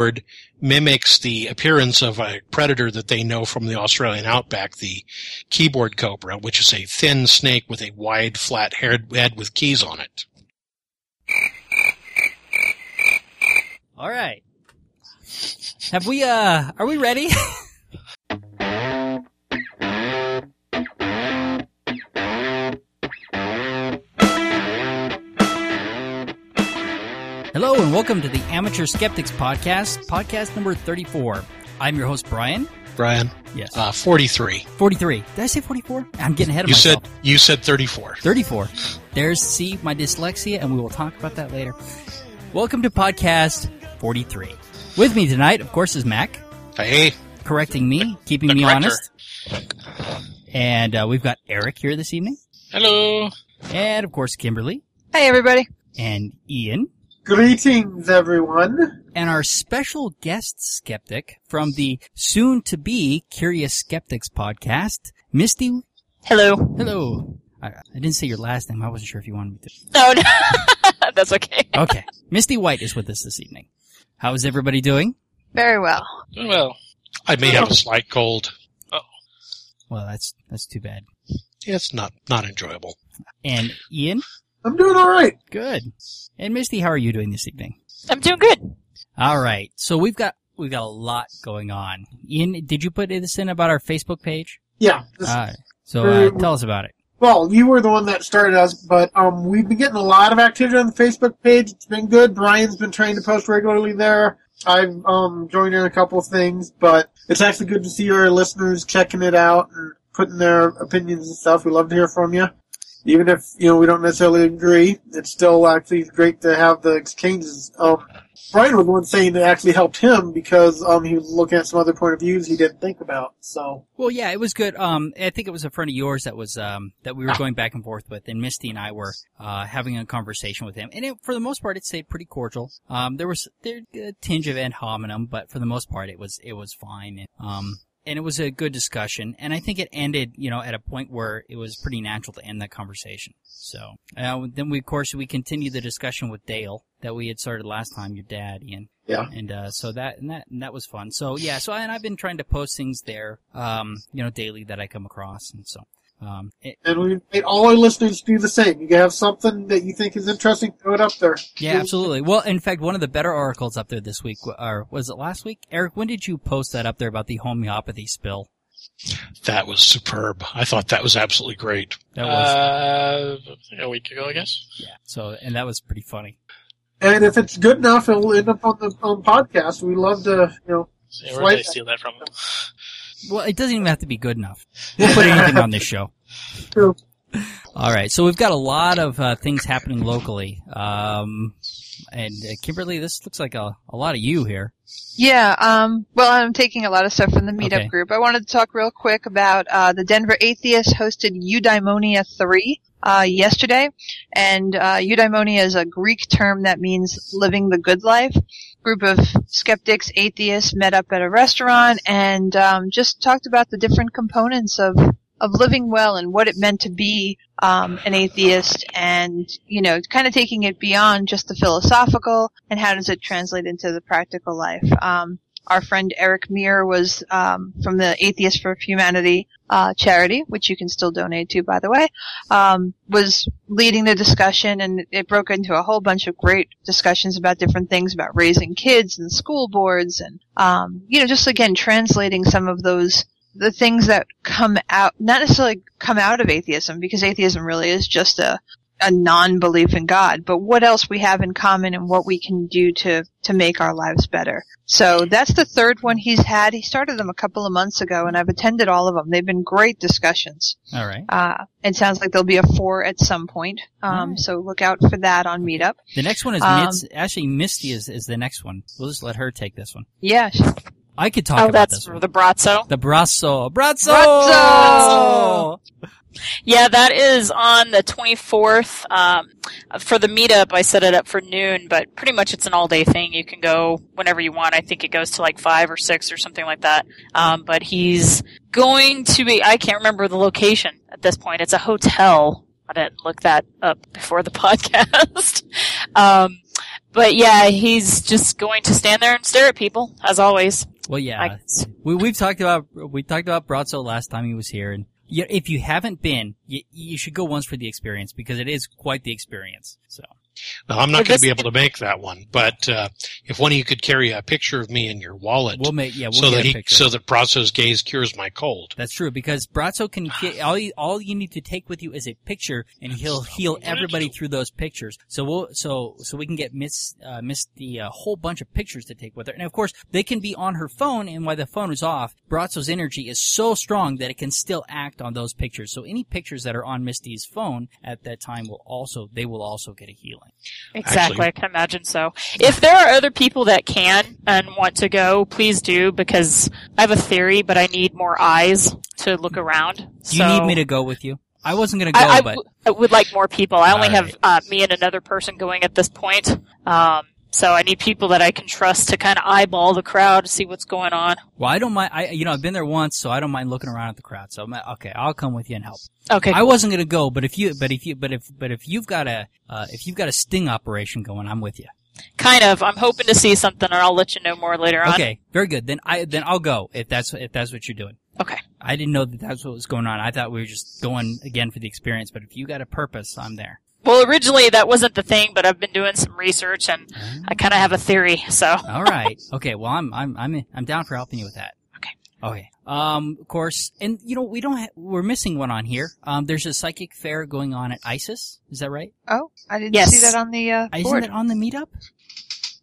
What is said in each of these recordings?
keyboard mimics the appearance of a predator that they know from the Australian outback, the keyboard cobra, which is a thin snake with a wide, flat head with keys on it. All right. Have we, uh, are we ready? Hello and welcome to the Amateur Skeptics Podcast, podcast number 34. I'm your host, Brian. Brian, Yes. uh, 43. 43. Did I say 44? I'm getting ahead of You myself. said, you said 34. 34. There's C, my dyslexia, and we will talk about that later. Welcome to podcast 43. With me tonight, of course, is Mac, Hey, correcting me, keeping The me corrector. honest. And uh, we've got Eric here this evening. hello. And, of course, Kimberly Hi, everybody. and Ian. Greetings, everyone. And our special guest skeptic from the soon to be Curious Skeptics podcast, Misty. Hello. Hello. I, I didn't say your last name. I wasn't sure if you wanted me to. No, no. that's okay. Okay. Misty White is with us this evening. How is everybody doing? Very well. Well, I may have a slight cold. Oh. Well, that's that's too bad. It's not, not enjoyable. And Ian, I'm doing all right. good. And Misty, how are you doing this evening? I'm doing good. All right. So we've got we've got a lot going on. Ian, did you put this in about our Facebook page? Yeah. this- Uh, so uh, tell us about it. well, you were the one that started us, but um, we've been getting a lot of activity on the Facebook page. It's been good. Brian's been trying to post regularly there. I've um joined in a couple of things, but it's actually good to see our listeners checking it out and putting their opinions and stuff. We love to hear from you. Even if, you know, we don't necessarily agree, it's still actually great to have the exchanges. Um, Brian was one saying it actually helped him because um, he was looking at some other point of views he didn't think about. So, Well, yeah, it was good. Um, I think it was a friend of yours that was um that we were going back and forth with, and Misty and I were uh having a conversation with him, and it, for the most part, it stayed pretty cordial. Um, there was there a tinge of ad hominem, but for the most part, it was it was fine. Um, and it was a good discussion, and I think it ended, you know, at a point where it was pretty natural to end that conversation. So uh, then we, of course, we continued the discussion with Dale that we had started last time, your dad, Ian. yeah. And uh, so that and that and that was fun. So yeah, so and I've been trying to post things there, um, you know, daily that I come across, and so um, it, And we invite all our listeners to do the same. You have something that you think is interesting, throw it up there. yeah, absolutely. Well, in fact, one of the better articles up there this week, or was it last week? Eric, when did you post that up there about the homeopathy spill? That was superb. I thought that was absolutely great. That was Uh, a week ago, I guess. yeah. So and that was pretty funny. And if it's good enough, it'll end up on the on podcast. We love to, you know, So where did I Swipe- steal that from? Well, it doesn't even have to be good enough. We'll put anything on this show. True. All right, so we've got a lot of uh, things happening locally. Um, and uh, Kimberly, this looks like a, a lot of you here. Yeah, um, well, I'm taking a lot of stuff from the meetup Okay. group. I wanted to talk real quick about, uh, the Denver Atheists hosted Eudaimonia 3, uh, yesterday. And, uh, eudaimonia is a Greek term that means living the good life. Group of skeptics, atheists met up at a restaurant and, um, just talked about the different components of, of living well and what it meant to be, um, an atheist and, you know, kind of taking it beyond just the philosophical and how does it translate into the practical life. Um, our friend Eric Meir was um, from the Atheists for Humanity uh, charity, which you can still donate to, by the way, um, was leading the discussion, and it broke into a whole bunch of great discussions about different things about raising kids and school boards, and um, you know, just again translating some of those the things that come out, not necessarily come out of atheism, because atheism really is just a a non-belief in God, but what else we have in common and what we can do to to make our lives better. So that's the third one he's had. He started them a couple of months ago, and I've attended all of them. They've been great discussions. All right. Uh, it sounds like there'll be a four at some point. Um, Alright. so look out for that on Meetup. The next one is Um, Mids, actually Misty is, is the next one. We'll just let her take this one. Yeah. I could talk oh, about that's this for one. the Braco. The Braco. Braco! Braco! Yeah, that is on the 24th. Um, for the meetup, I set it up for noon, but pretty much it's an all day thing. You can go whenever you want. I think it goes to like five or six or something like that. Um, but he's going to be, I can't remember the location at this point. It's a hotel. I didn't look that up before the podcast. um, but yeah, he's just going to stand there and stare at people as always. Well, yeah, we we've talked about we talked about Braco last time he was here, and if you haven't been, you, you should go once for the experience because it is quite the experience. So Well, I'm not going to be able to make that one, but uh, if one of you could carry a picture of me in your wallet, we'll make yeah we'll so that he, so that Braco's gaze cures my cold. That's true because Braco can get, all you, all you need to take with you is a picture, and he'll heal everybody through those pictures. So we'll so so we can get Miss uh, Miss the uh, whole bunch of pictures to take with her, and of course they can be on her phone, and while the phone is off, Braco's energy is so strong that it can still act on those pictures. So any pictures that are on Misty's phone at that time will also they will also get a healing. Exactly, Actually- I can imagine so. If there are other people that can and want to go, please do because I have a theory, but I need more eyes to look around. Do you need me to go with you? I wasn't gonna go, I, I but I would like more people. I only All have uh, me and another person going at this point. Um, so I need people that I can trust to kind of eyeball the crowd, to see what's going on. well, I don't mind. I you know I've been there once, so I don't mind looking around at the crowd. So I'm, okay, I'll come with you and help. Okay, I wasn't gonna go, but if you, but if you, but if, but if you've got a, uh, if you've got a sting operation going, I'm with you. kind of. I'm hoping to see something, and I'll let you know more later on. Okay, very good. Then I, then I'll go if that's if that's what you're doing. Okay. I didn't know that that's what was going on. I thought we were just going again for the experience. But if you got a purpose, I'm there. Well, originally that wasn't the thing, but I've been doing some research, and I kind of have a theory. So All right. Okay. Well, I'm I'm I'm I'm down for helping you with that. Okay. Okay. Um, of course, and you know we don't ha- we're missing one on here. Um, there's a psychic fair going on at ISIS. Is that right? Oh, I didn't Yes. see that on the uh, Isn't board. it on the meetup?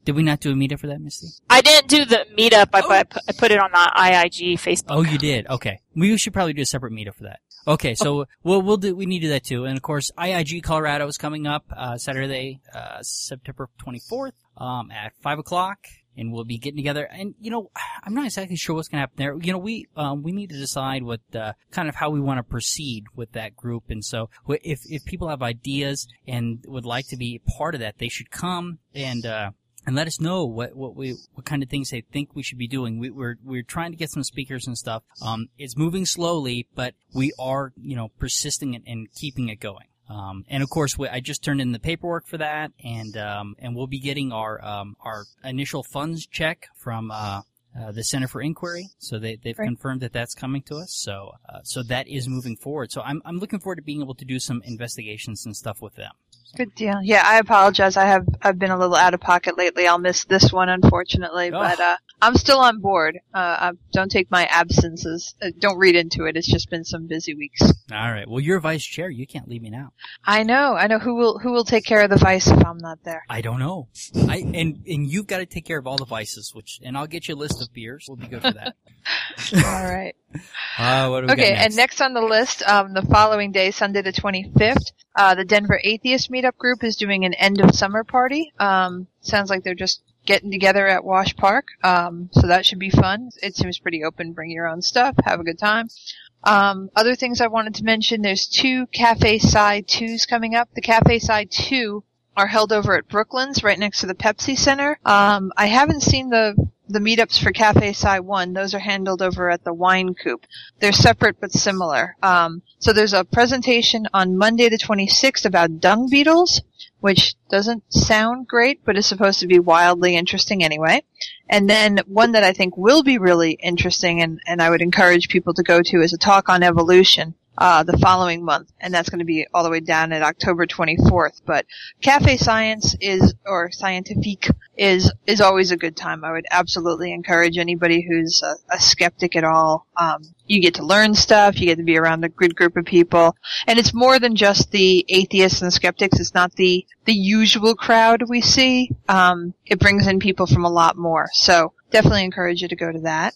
Did we not do a meetup for that, Misty? I didn't do the meetup. I, Oh. I put- I put it on the IIG Facebook. Oh, you did. Okay, we should probably do a separate meetup for that. Okay, so we'll we'll do we need to do that too, and of course IIG Colorado is coming up uh, Saturday, uh, September twenty fourth, um, at five o'clock, and we'll be getting together. And you know, I'm not exactly sure what's going to happen there. You know, we um, we need to decide what uh, kind of how we want to proceed with that group, and so if if people have ideas and would like to be part of that, they should come and. Uh, and let us know what, what we what kind of things they think we should be doing. We, we're we're trying to get some speakers and stuff. Um, it's moving slowly, but we are you know persisting and, and keeping it going. Um, and of course, we, I just turned in the paperwork for that, and um, and we'll be getting our um, our initial funds check from. Uh, uh, the Center for Inquiry, so they, they've Right. confirmed that that's coming to us. So, uh, so that is moving forward. So I'm, I'm looking forward to being able to do some investigations and stuff with them. Good deal. Yeah, I apologize. I have I've been a little out of pocket lately. I'll miss this one unfortunately, Oh. but uh, I'm still on board. Uh, don't take my absences. Uh, don't read into it. It's just been some busy weeks. All right. Well, you're vice chair. You can't leave me now. I know. I know who will who will take care of the vice if I'm not there. I don't know. I and and you've got to take care of all the vices, which and I'll get you a list of beers. We'll be good for that. All right. Uh, what do we Okay, got and next on the list, um, the following day, Sunday the 25th, uh, the Denver Atheist Meetup Group is doing an end of summer party. Um, sounds like they're just getting together at Wash Park. Um, so that should be fun. It seems pretty open. Bring your own stuff. Have a good time. Um, other things I wanted to mention, there's two Cafe Sci 2s coming up. The Cafe Sci 2 are held over at Brooklyn's, right next to the Pepsi Center. Um, I haven't seen the the meetups for Cafe Sci One. Those are handled over at the Wynkoop. They're separate but similar. Um, so there's a presentation on Monday the 26th about dung beetles, which doesn't sound great, but is supposed to be wildly interesting anyway. And then one that I think will be really interesting and, and I would encourage people to go to is a talk on evolution. Uh, the following month, and that's going to be all the way down at October 24th. But Cafe Science is, or Scientifique is, is always a good time. I would absolutely encourage anybody who's a, a skeptic at all. Um, you get to learn stuff, you get to be around a good group of people, and it's more than just the atheists and skeptics. It's not the, the usual crowd we see. Um, it brings in people from a lot more. So definitely encourage you to go to that.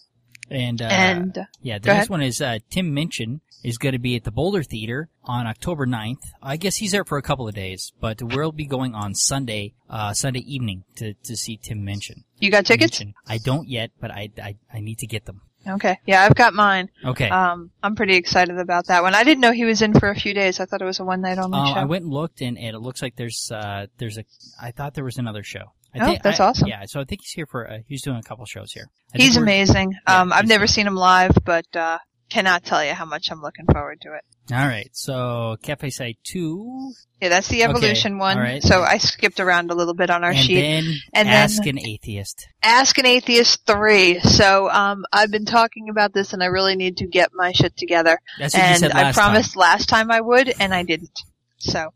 And uh, and yeah, the next ahead. one is uh, Tim Minchin is going to be at the Boulder Theater on October 9th. I guess he's there for a couple of days, but we'll be going on Sunday, uh, Sunday evening to, to see Tim Minchin. you got tickets? Minchin. I don't yet, but I, I, I need to get them. Okay. Yeah, I've got mine. Okay. Um, I'm pretty excited about that one. I didn't know he was in for a few days. I thought it was a one night only Um, show. I went and looked, and, and it looks like there's uh, there's a. I thought there was another show. I Oh, think, that's I- awesome. Yeah, so I think he's here for. Uh, he's doing a couple shows here. I He's amazing. yeah, Um, I've he's never seen him live, but uh, cannot tell you how much I'm looking forward to it. All right. So Cafe Sci 2. Yeah, that's the evolution one. all right. So I skipped around a little bit on our and sheet. then And then- Ask an Atheist. Ask an Atheist 3. So, um, I've been talking about this and I really need to get my shit together. That's what you and said I last promised last time I would, and I didn't. So,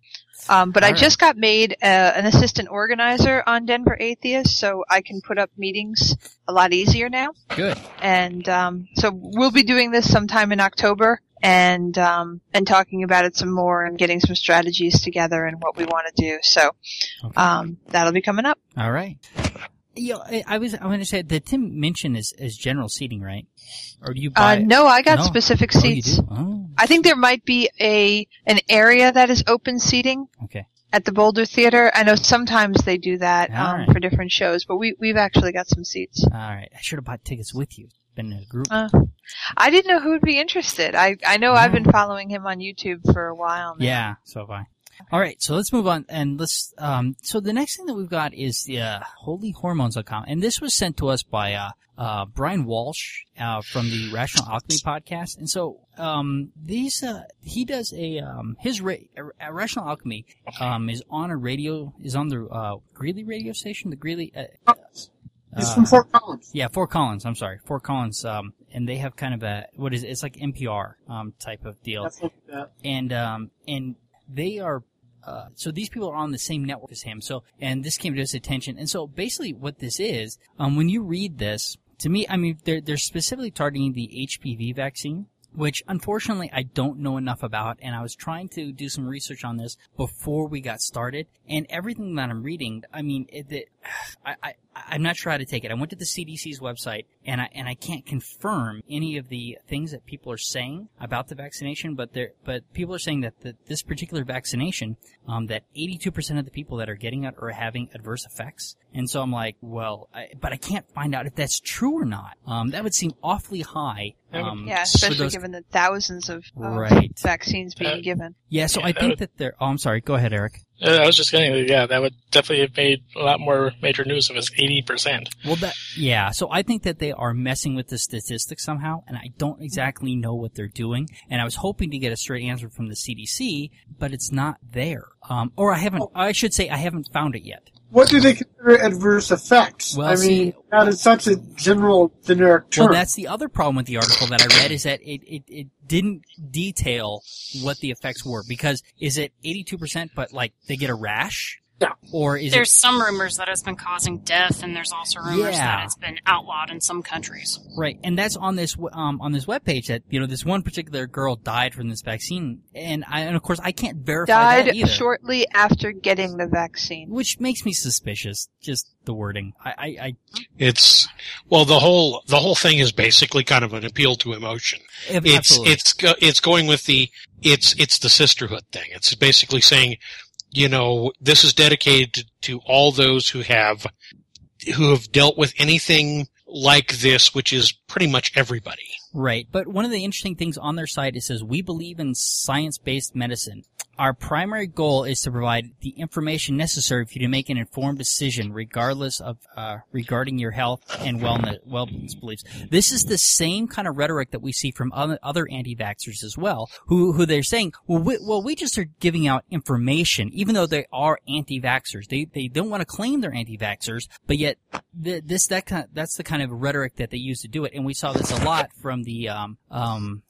um, but I All right. just got made uh, an assistant organizer on Denver Atheist, so I can put up meetings a lot easier now. Good. And um, so we'll be doing this sometime in October, and um, and talking about it some more, and getting some strategies together and what we want to do. So Okay. um, that'll be coming up. All right. You know, I, I was I want to say that Tim Minchin is is general seating, right? Or do you buy? Uh, no, I got No. specific Oh, seats. do? Oh, I think there might be a an area that is open seating. okay. at the Boulder Theater. I know sometimes they do that um, right. for different shows, but we we've actually got some seats. All right. I should have bought tickets with you. Been in a group. Uh, I didn't know who would be interested. I I know I've been following him on YouTube for a while now. Yeah, so have I. All right, so let's move on and let's. Um, so the next thing that we've got is the uh, holyhormones.com, and this was sent to us by uh, uh, Brian Walsh uh, from the Rational Alchemy podcast. And so um, these uh, he does a um, his ra- uh, Rational Alchemy um, is on a radio is on the uh, Greeley radio station. The Greeley. Uh, He's from Fort Collins. yeah, Fort Collins. I'm sorry, Fort Collins. Um, and they have kind of a what is it? It's like NPR um type of deal That's like that. and um and they are uh, so these people are on the same network as him. So and this came to his attention. And so basically, what this is, um, when you read this, to me, I mean, they're they're specifically targeting the HPV vaccine. Which unfortunately I don't know enough about, and I was trying to do some research on this before we got started. And everything that I'm reading, I mean, it, it, I, I I'm not sure how to take it. I went to the CDC's website and I and I can't confirm any of the things that people are saying about the vaccination, but there but people are saying that the, this particular vaccination, um, that 82% of the people that are getting it are having adverse effects. And so I'm like, well, I, but I can't find out if that's true or not. Um, that would seem awfully high. Um, Yeah, especially those- given the thousands of uh, Right. vaccines being Uh, given. Yeah, so Yeah, I think would- that they're. Oh, I'm sorry. Go ahead, Eric. Uh, I was just saying, yeah, that would definitely have made a lot more major news if it's 80%. Well, that yeah. So I think that they are messing with the statistics somehow, and I don't exactly know what they're doing. And I was hoping to get a straight answer from the CDC, but it's not there. Um, or I haven't. I should say I haven't found it yet. What do they consider adverse effects? Well, I see- mean, that is such a general, generic term. Well, that's the other problem with the article that I read is that it, it, it didn't detail what the effects were because is it 82% but like they get a rash? Yeah. Or is There's some rumors that it's been causing death, and there's also rumors Yeah. that it's been outlawed in some countries. right? And that's on this um on this webpage that you know this one particular girl died from this vaccine, and I and of course I can't verify that Died either. shortly after getting the vaccine. which makes me suspicious. Just the wording. I, I, I It's well, the whole the whole thing is basically kind of an appeal to emotion. It's absolutely. it's go, it's going with the it's it's the sisterhood thing. It's basically saying, you know, this is dedicated to, all those who have who have dealt with anything like this, which is pretty much everybody. Right. But one of the interesting things on their site, it says, we believe in science-based medicine. Our primary goal is to provide the information necessary for you to make an informed decision regardless of, uh, regarding your health and wellness, wellness beliefs. This is the same kind of rhetoric that we see from other, anti-vaxxers as well, who, who they're saying, well, we, well, we just are giving out information, even though they are anti-vaxxers. They, they don't want to claim they're anti-vaxxers, but yet th- this, that kind that's the kind of rhetoric that they use to do it. And we saw this a lot from the, um, um,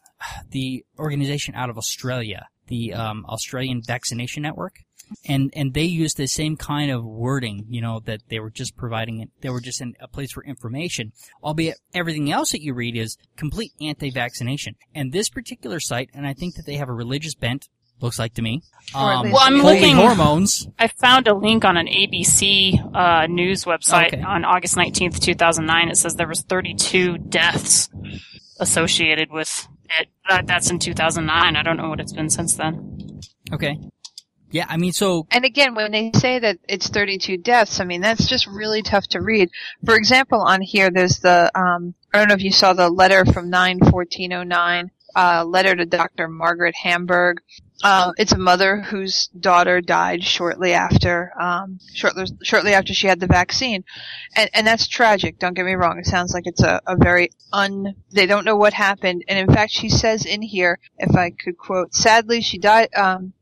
the organization out of Australia, the um, Australian Vaccination Network, and and they used the same kind of wording, you know, that they were just providing it. They were just in a place for information, albeit everything else that you read is complete anti-vaccination. And this particular site, and I think that they have a religious bent. Looks like to me. Um, Well, I'm looking- hormones. I found a link on an ABC uh, news website Okay. on August 19th, 2009. It says there was 32 deaths associated with it. That's in 2009. I don't know what it's been since then. Okay. Yeah, I mean, so And again, when they say that it's 32 deaths, I mean, that's just really tough to read. For example, on here, there's the, um, I don't know if you saw the letter from 91409, uh, letter to Dr. Margaret Hamburg. Uh, it's a mother whose daughter died shortly after, um, shortly, shortly after she had the vaccine, and and that's tragic. Don't get me wrong. It sounds like it's a, a very un. They don't know what happened, and in fact, she says in here, if I could quote, sadly she died. Um,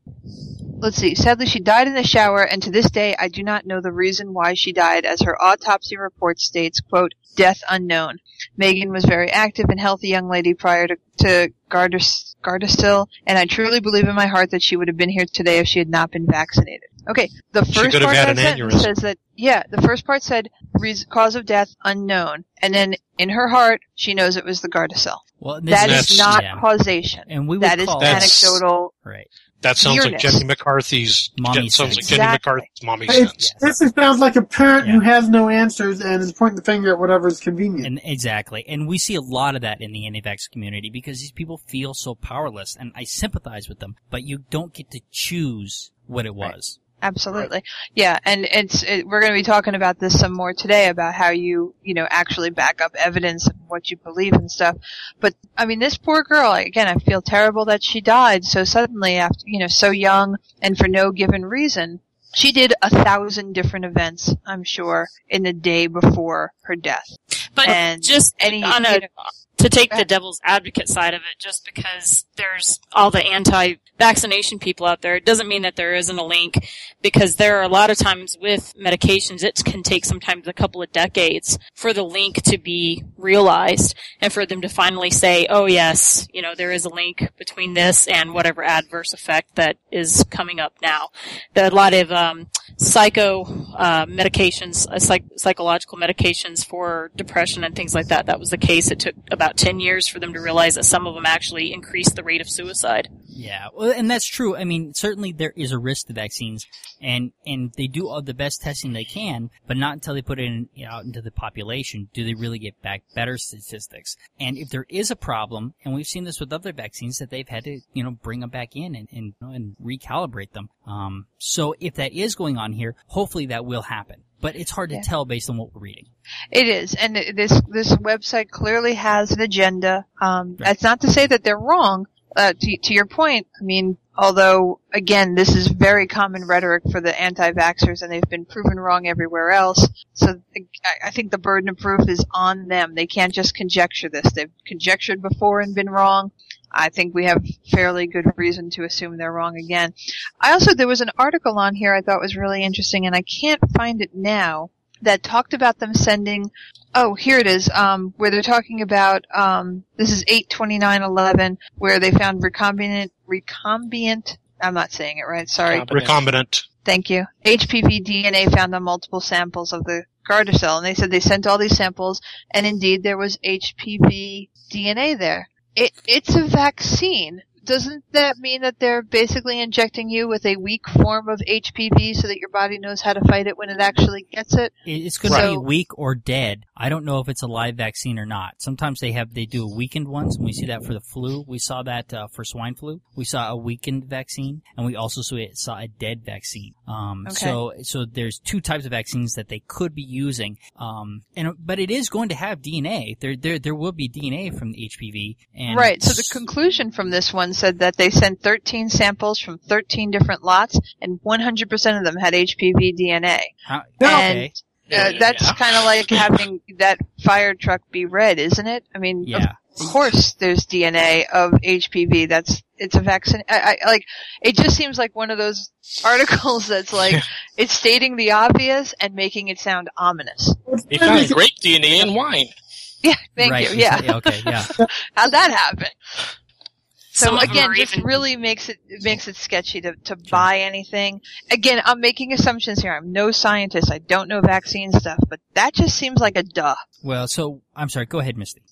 let's see. Sadly, she died in the shower, and to this day, I do not know the reason why she died, as her autopsy report states, quote, death unknown. Megan was very active and healthy young lady prior to, to Gardas, Gardasil, and I truly believe in my heart that she would have been here today if she had not been vaccinated. Okay, the first part of that sentence aneurysm. says that, yeah, the first part said reas cause of death unknown, and then in her heart, she knows it was the Gardasil. Well, That's- not yeah. causation. and we would That is call That's- anecdotal. right. That sounds like Jenny McCarthy's. Mommy that sounds like. Jenny Exactly. McCarthy's mommy It's, sense. this sounds like a parent who has no answers and is pointing the finger at whatever is convenient. And exactly, and we see a lot of that in the anti-vax community because these people feel so powerless, and I sympathize with them. But you don't get to choose what it was. Absolutely. Yeah, and it's it, we're going to be talking about this some more today about how you, you know, actually back up evidence of what you believe and stuff. But I mean, this poor girl, again, I feel terrible that she died so suddenly after, you know, so young and for no given reason. She did a thousand different events, I'm sure, in the day before her death. But And just any- on you know- to take the devil's advocate side of it, just because there's all the anti-vaccination people out there, it doesn't mean that there isn't a link. Because there are a lot of times with medications, it can take sometimes a couple of decades for the link to be realized and for them to finally say, "Oh yes, you know there is a link between this and whatever adverse effect that is coming up now." There are a lot of um, psycho uh, medications, uh, psych- psychological medications for depression and things like that. That was the case. It took about 10 years for them to realize that some of them actually increased the rate of suicide. Yeah, well, and that's true. I mean, certainly there is a risk to vaccines, and and they do all the best testing they can, but not until they put it in, out into the population do they really get back better statistics. And if there is a problem, and we've seen this with other vaccines, that they've had to you know bring them back in and and, you know, and recalibrate them. Um, so if that is going on here, hopefully that will happen. But it's hard to Yeah. tell based on what we're reading. It is, and this this website clearly has an agenda. Um, That's not to say that they're wrong. Uh, to, to your point, I mean, although again, this is very common rhetoric for the anti-vaxxers, and they've been proven wrong everywhere else. So I, I think the burden of proof is on them. They can't just conjecture this. They've conjectured before and been wrong. I think we have fairly good reason to assume they're wrong again. I also there was an article on here I thought was really interesting, and I can't find it now that talked about them sending oh here it is um where they're talking about um this is 82911 where they found recombinant recombinant I'm not saying it right sorry. Recombinant. thank you. HPV DNA found on multiple samples of the Gardasil and they said they sent all these samples and indeed there was HPV DNA there. It it's a vaccine doesn't that mean that they're basically injecting you with a weak form of HPV so that your body knows how to fight it when it actually gets it? It- It's going to be weak or dead. I don't know if it's a live vaccine or not. Sometimes they have they do weakened ones, and we see that for the flu. We saw that uh, for swine flu. We saw a weakened vaccine, and we also saw, saw a dead vaccine. Um, Okay. So so there's two types of vaccines that they could be using. Um, and but it is going to have DNA. There there there will be DNA from the HPV. And Right. So the conclusion from this one said that they sent 13 samples from 13 different lots, and 100% of them had HPV DNA. How- And okay. uh, that's kind of like having that fire truck be red, isn't it? I mean, Yeah. of course there's DNA of HPV. That's it's a vaccine. I, I like. It just seems like one of those articles that's like it's stating the obvious and making it sound ominous. He found grape DNA in wine. Yeah. Thank right. you. Yeah. Okay. Yeah. How'd that happen? So Some of them again, are just even- really makes it it makes it sketchy to to buy anything. Again, I'm making assumptions here. I'm no scientist. I don't know vaccine stuff, but that just seems like a duh. Well, so I'm sorry. Go ahead, Misty.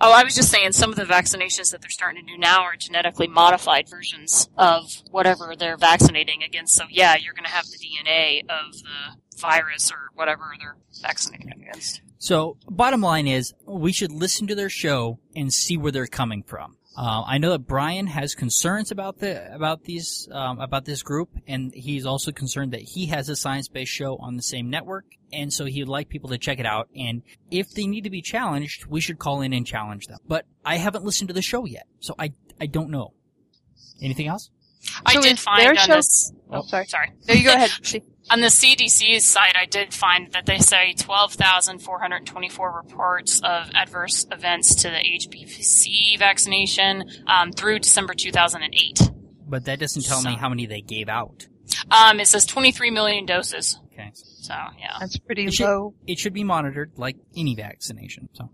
Oh, I was just saying some of the vaccinations that they're starting to do now are genetically modified versions of whatever they're vaccinating against. So yeah, you're going to have the DNA of the virus or whatever they're vaccinating against. So, bottom line is, we should listen to their show and see where they're coming from. Uh, I know that Brian has concerns about the about these um, about this group, and he's also concerned that he has a science-based show on the same network, and so he'd like people to check it out. And if they need to be challenged, we should call in and challenge them. But I haven't listened to the show yet, so I I don't know. Anything else? I So did find their on show- this. Oh, sorry. Sorry. There you go ahead. On the CDC's site, I did find that they say 12,424 reports of adverse events to the HPV vaccination um, through December 2008. But that doesn't tell me how many they gave out. Um, it says 23 million doses. Okay. So, yeah. That's pretty It should- low. It should be monitored like any vaccination. So.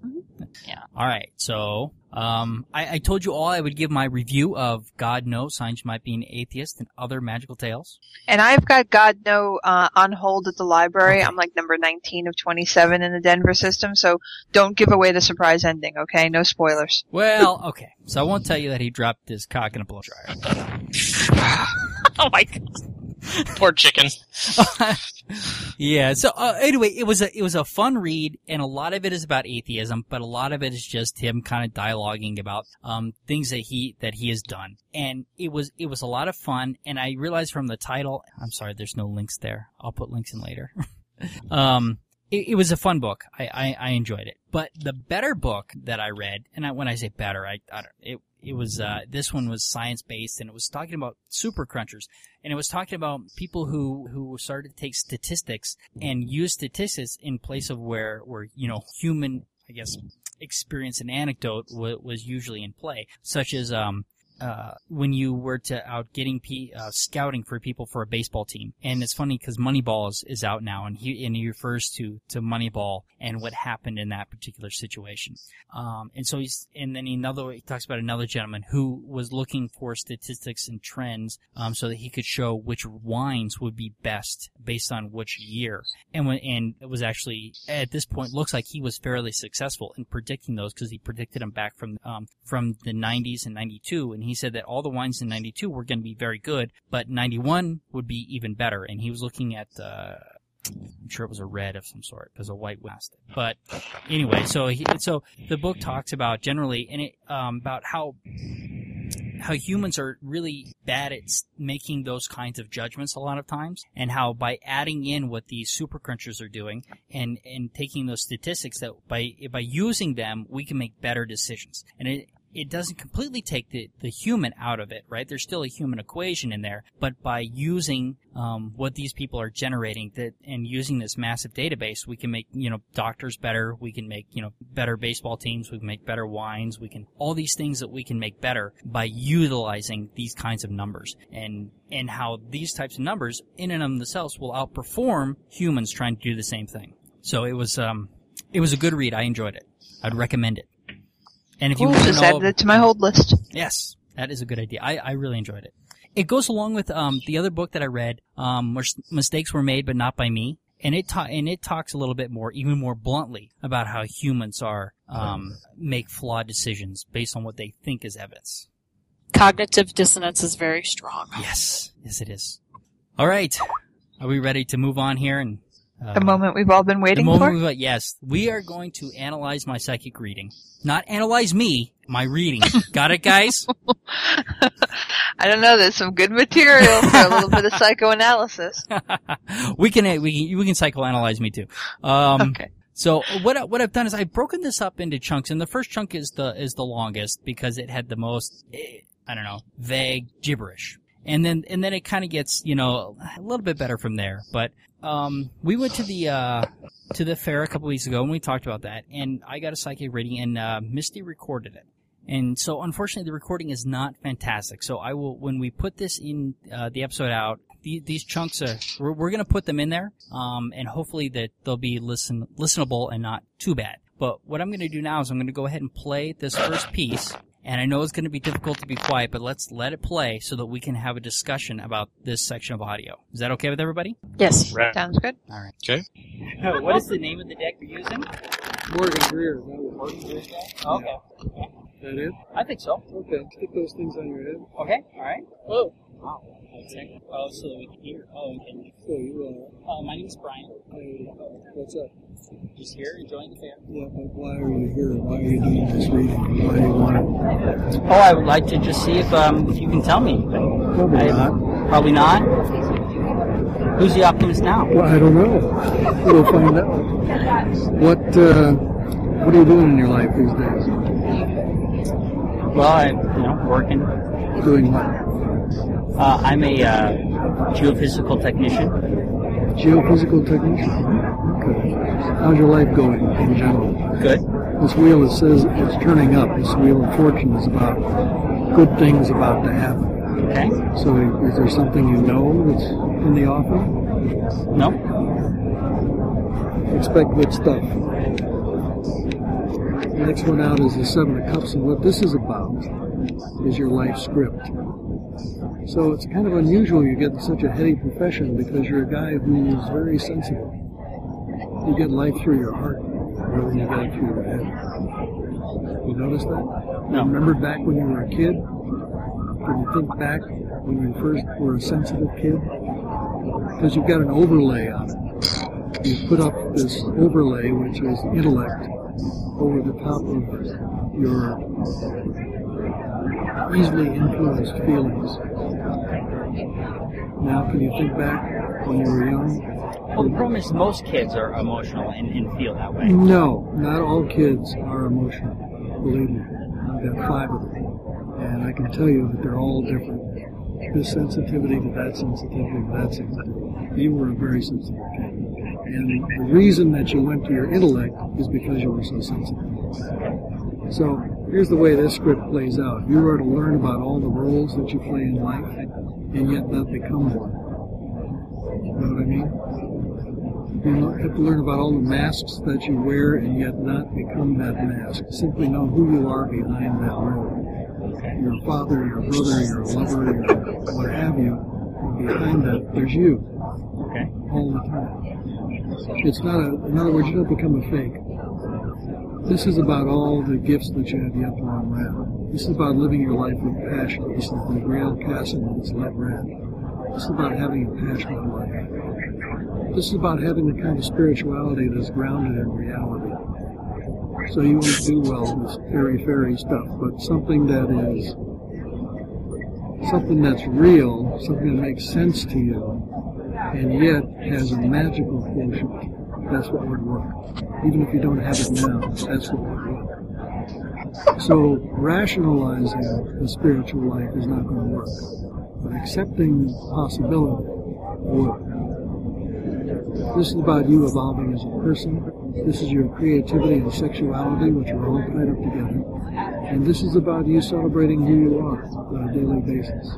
Yeah. All right. So, um, I, I told you all I would give my review of God Knows Signs You Might Be an Atheist and Other Magical Tales. And I've got God No uh, on hold at the library. Okay. I'm like number 19 of 27 in the Denver system, so don't give away the surprise ending, okay? No spoilers. Well, okay. So I won't tell you that he dropped his cock in a blow dryer. Oh my god. Poor chicken. yeah. So uh, anyway, it was a it was a fun read, and a lot of it is about atheism, but a lot of it is just him kind of dialoguing about um things that he that he has done, and it was it was a lot of fun. And I realized from the title, I'm sorry, there's no links there. I'll put links in later. um. It, it was a fun book. I, I, I enjoyed it. But the better book that I read, and I, when I say better, I, I don't, it, it was, uh, this one was science based and it was talking about super crunchers. And it was talking about people who, who started to take statistics and use statistics in place of where, where, you know, human, I guess, experience and anecdote was usually in play, such as, um, uh, when you were to out getting pe- uh, scouting for people for a baseball team, and it's funny because Moneyball is, is out now, and he and he refers to to Moneyball and what happened in that particular situation. Um, and so he's and then another he talks about another gentleman who was looking for statistics and trends, um, so that he could show which wines would be best based on which year, and when and it was actually at this point looks like he was fairly successful in predicting those because he predicted them back from um, from the 90s and 92 and he said that all the wines in 92 were going to be very good but 91 would be even better and he was looking at uh, I'm sure it was a red of some sort because a white lasted. But anyway, so he, so the book talks about generally and it um, about how how humans are really bad at making those kinds of judgments a lot of times, and how by adding in what these super crunchers are doing and and taking those statistics that by by using them we can make better decisions. And it it doesn't completely take the, the human out of it, right? There's still a human equation in there, but by using um, what these people are generating that and using this massive database, we can make you know doctors better. We can make you know better baseball teams. We can make better wines. We can all these things that we can make better by utilizing these kinds of numbers and and how these types of numbers in and of themselves will outperform humans trying to do the same thing. So it was um it was a good read. I enjoyed it. I'd recommend it. And if you Ooh, want to just know, added it to my hold list. Yes, that is a good idea. I, I really enjoyed it. It goes along with um, the other book that I read, um, where mistakes were made but not by me, and it ta- and it talks a little bit more, even more bluntly, about how humans are um, make flawed decisions based on what they think is evidence. Cognitive dissonance is very strong. Yes, yes, it is. All right, are we ready to move on here and uh, The moment we've all been waiting for. we- yes, we are going to analyze my psychic reading, not analyze me, my reading. Got it, guys? I don't know. There's some good material for a little bit of psychoanalysis. we can we can we can psychoanalyze me too. Um, Okay. So what I, what I've done is I've broken this up into chunks, and the first chunk is the is the longest because it had the most eh, I don't know vague gibberish, and then and then it kind of gets you know a little bit better from there. But um, we went to the uh, to the fair a couple weeks ago and we talked about that, and I got a psychic reading, and uh, Misty recorded it. And so, unfortunately, the recording is not fantastic. So I will, when we put this in uh, the episode out, the, these chunks are we're, we're going to put them in there, um, and hopefully that they'll be listen listenable and not too bad. But what I'm going to do now is I'm going to go ahead and play this first piece. And I know it's going to be difficult to be quiet, but let's let it play so that we can have a discussion about this section of audio. Is that okay with everybody? Yes. Right. Sounds good. All right. Okay. Uh, what is the name of the deck you're using? Morgan Greer. Morgan Greer deck? Oh, okay. That it? I think so. Okay. Stick those things on your head. Okay. All right. Whoa. Wow. Oh, so that we can hear. Oh, okay. So you, Uh, my name is Brian. uh, I, what's up? Just here enjoying the fair. Yeah, but why are you here? Why are you doing this reading? Why do you want it? Oh, I would like to just see if um if you can tell me. Probably I- not. Probably not. Who's the optimist now? Well, I don't know. We'll find out. What, uh, what are you doing in your life these days? Well, I you know working. Doing what? Uh, I'm a uh, geophysical technician. Geophysical technician. Okay. How's your life going in general? Good. This wheel that says it's turning up. This wheel of fortune is about good things about to happen. Okay. So, is there something you know that's in the offing? No. Expect good stuff. The next one out is the Seven of Cups, and what this is about is your life script. So it's kind of unusual you get such a heady profession because you're a guy who is very sensitive. You get life through your heart rather than you get it through your head. You notice that? No. Remember back when you were a kid? Can you think back when you first were a sensitive kid? Because you've got an overlay on it. You put up this overlay, which is intellect, over the top of your easily influenced feelings. Now, can you think back when you were young? Well, the problem is most kids are emotional and, and feel that way. No, not all kids are emotional. Believe me, I've got five of them, and I can tell you that they're all different. This sensitivity to that sensitivity to that sensitivity. You were a very sensitive kid, and the reason that you went to your intellect is because you were so sensitive. So here's the way this script plays out. You are to learn about all the roles that you play in life, and yet not become one. You know what I mean? You have to learn about all the masks that you wear and yet not become that mask. Simply know who you are behind that role. Your father, your brother, your lover, your what have you. And behind that, there's you. Okay. All the time. It's not a, in other words, you don't become a fake. This is about all the gifts that you have yet to unwrap. This is about living your life with passion. This is the Grail Castle that's let red. This is about having a passionate life. This is about having the kind of spirituality that's grounded in reality. So you won't do well with fairy fairy stuff, but something that is something that's real, something that makes sense to you, and yet has a magical quotient. That's what would work. Even if you don't have it now, that's what would work. So rationalizing the spiritual life is not going to work, but accepting the possibility would. This is about you evolving as a person. This is your creativity and sexuality, which are all tied up together. And this is about you celebrating who you are on a daily basis.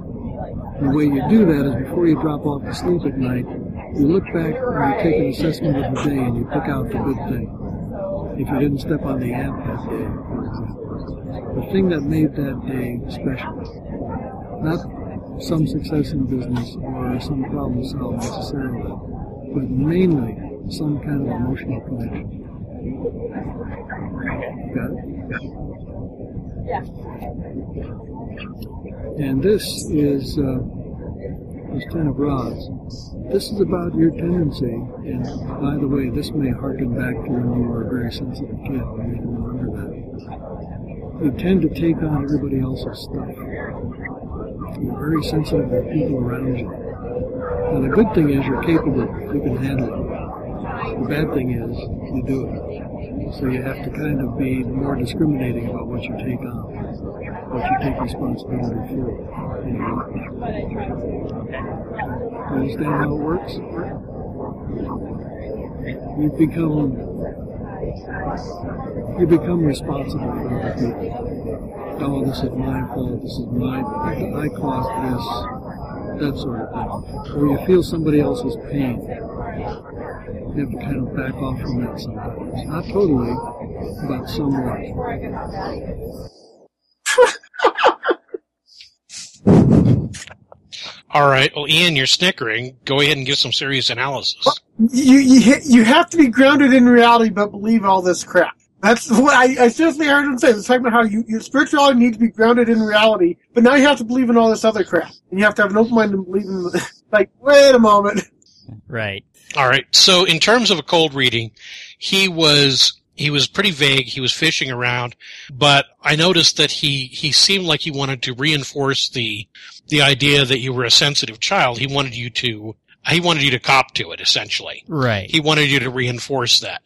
The way you do that is before you drop off to sleep at night, you look back and you take an assessment of the day and you pick out the good thing. If you didn't step on the ant that day, for example. The thing that made that day special. Not some success in business or some problem solved necessarily, but mainly some kind of emotional connection. Got it? Yeah. And this is uh, is ten of rods. This is about your tendency, and by the way, this may harken back to when you were a very sensitive kid. You can remember that. You tend to take on everybody else's stuff. You're very sensitive to people around you. Now, the good thing is you're capable. You can handle it. The bad thing is you do it. So you have to kind of be more discriminating about what you take on, what you take responsibility for. in your life. You understand how it works? You become you become responsible for other people. Oh, this is my fault. This is my I caused this. That sort of thing. Or you feel somebody else's pain. You have to kind of back off from that sometimes. Not totally, but somewhat. All right. Well, Ian, you're snickering. Go ahead and give some serious analysis. You you you have to be grounded in reality, but believe all this crap. That's what I, I seriously heard him say. It's talking about how you, your spirituality needs to be grounded in reality, but now you have to believe in all this other crap, and you have to have an open mind and believe in. Like, wait a moment. Right. All right. So in terms of a cold reading, he was he was pretty vague. He was fishing around, but I noticed that he he seemed like he wanted to reinforce the the idea that you were a sensitive child. He wanted you to he wanted you to cop to it essentially. Right. He wanted you to reinforce that.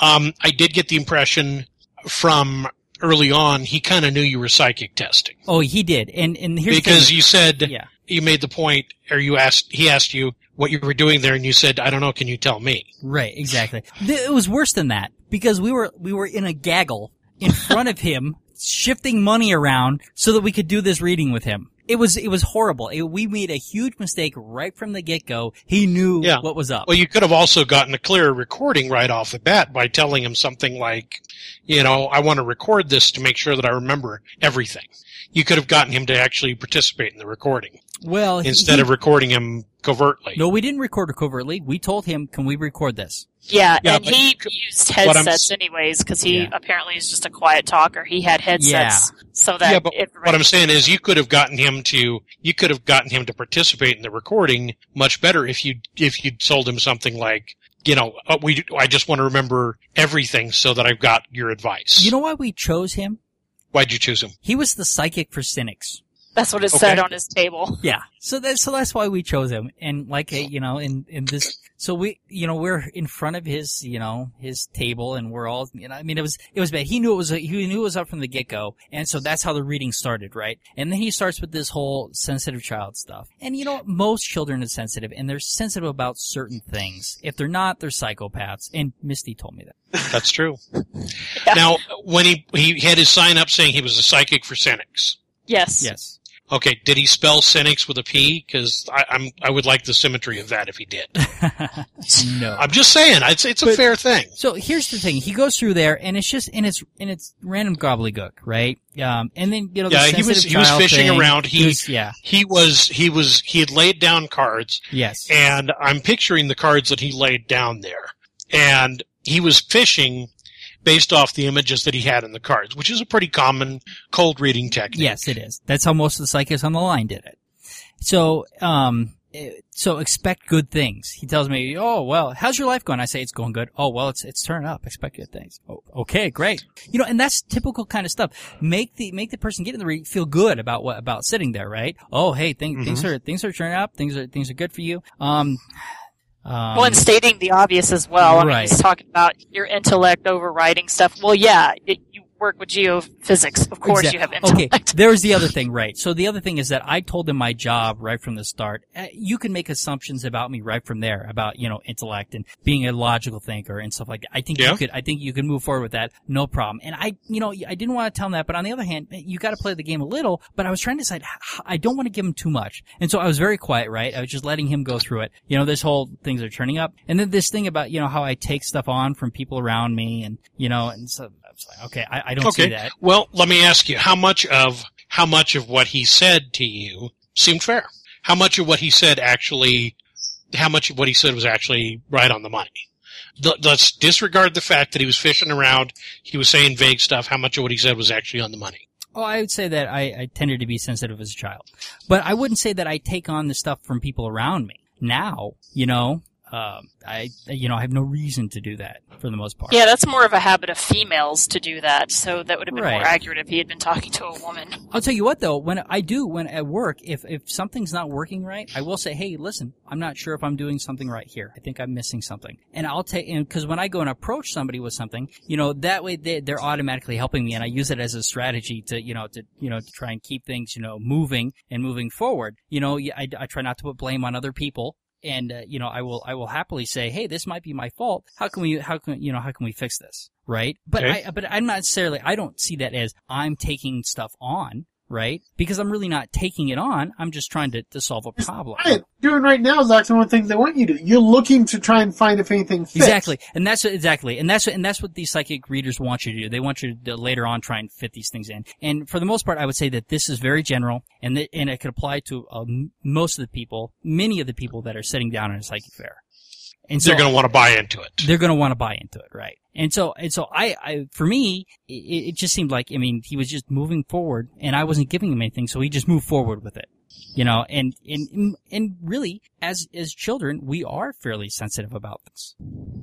Um, I did get the impression from early on he kind of knew you were psychic testing Oh, he did. And and here's the because you said Yeah. you made the point, or you asked, he asked you what you were doing there, and you said, "I don't know. Can you tell me?" Right, exactly. It was worse than that because we were we were in a gaggle in front of him, shifting money around so that we could do this reading with him. It was it was horrible. It, we made a huge mistake right from the get go. He knew Yeah. what was up. Well, you could have also gotten a clearer recording right off the bat by telling him something like, you know, I want to record this to make sure that I remember everything. You could have gotten him to actually participate in the recording Well, instead he- of recording him covertly. no, we didn't record it covertly. We told him, "Can we record this?" Yeah, Yeah, and but he used headsets anyways because he Yeah. apparently is just a quiet talker. He had headsets so that yeah, but what I'm saying is you could have gotten him to you could have gotten him to participate in the recording much better if you if you'd sold him something like you know uh, we I just want to remember everything so that I've got your advice. You know why we chose him? why'd you choose him? He was the psychic for cynics. That's what it Okay. said on his table. Yeah. So that's so that's why we chose him. And like you know, in in this, so we you know we're in front of his you know his table, and we're all you know I mean it was it was bad. He knew it was he knew it was up from the get go, and so that's how the reading started, right? And then he starts with this whole sensitive child stuff. And you know most children are sensitive, and they're sensitive about certain things. If they're not, they're psychopaths. And Misty told me that. That's true. Yeah. Now, when he he had his sign up saying he was a psychic for cynics. Yes. Yes. Okay, did he spell cynics with a P? Because I'm I would like the symmetry of that if he did. no. I'm just saying, it's it's a fair thing. So here's the thing: he goes through there, and it's just and it's and it's random gobbledygook, right? Um, and then you know, the Yeah, he was- he was fishing thing, around. He- was- yeah, He was he was he had laid down cards, yes, and I'm picturing the cards that he laid down there, and he was fishing based off the images that he had in the cards, which is a pretty common cold reading technique. yes, it is. That's how most of the psychics on the line did it. So, um, so expect good things. He tells me, "Oh well, how's your life going?" I say, "It's going good." Oh well, it's it's turning up. Expect good things. Oh, okay, great. You know, and that's typical kind of stuff. Make the make the person get in the read feel good about what about sitting there, right? Oh, hey, thing, things are things are turning up. Things are things are good for you. Um, um, Well, and stating the obvious as well. I mean, he's talking about your intellect overriding stuff. Well, yeah, it, you work with geophysics. Of course, Exact- you have intellect. Okay, there's the other thing, right? So the other thing is that I told him my job right from the start. Uh, You can make assumptions about me right from there about you know intellect and being a logical thinker and stuff like that. I think Yeah. you could, I think you can move forward with that, no problem. And I, you know, I didn't want to tell him that, but on the other hand, you got to play the game a little. But I was trying to decide I don't want to give him too much, and so I was very quiet, right? I was just letting him go through it. You know, this whole things are turning up, and then this thing about you know how I take stuff on from people around me, and you know, and so I was like, okay, I, I don't see Okay. that. Well, let me ask you, how much of how much of what he said to you seemed fair? How much of what he said actually, how much of what he said was actually right on the money? Let's disregard the fact that he was fishing around. He was saying vague stuff. How much of what he said was actually on the money? Oh, I would say that I, I tended to be sensitive as a child, but I wouldn't say that I take on the stuff from people around me. Now, you know, um, I, you know, I have no reason to do that for the most part. Yeah, that's more of a habit of females to do that. So that would have been Right. more accurate if he had been talking to a woman. I'll tell you what though, when I do, when at work, if, if something's not working right, I will say, hey, listen, I'm not sure if I'm doing something right here. I think I'm missing something. And I'll take, and cause when I go and approach somebody with something, you know, that way they, they're automatically helping me and I use it as a strategy to, you know, to, you know, to try and keep things, you know, moving and moving forward. You know, I, I try not to put blame on other people. And, uh, you know, I will, I will happily say, hey, this might be my fault. How can we, how can, you know, how can we fix this? Right? But Okay. I, but I'm not necessarily, I don't see that as I'm taking stuff on right? Because I'm really not taking it on. I'm just trying to, to solve a problem. Right. Doing right now is actually one of the things they want you to do. You're looking to try and find if anything fits. Exactly, and that's what, exactly, and that's what, and that's what these psychic readers want you to do. They want you to later on try and fit these things in. And for the most part, I would say that this is very general, and that, and it could apply to um, most of the people, many of the people that are sitting down in a psychic fair. And so They're going to want to buy into it. they're going to want to buy into it, right? And so, and so I, I, for me, it, it just seemed like, I mean, he was just moving forward and I wasn't giving him anything, so he just moved forward with it. You know, and, and, and really, as, as children, we are fairly sensitive about this.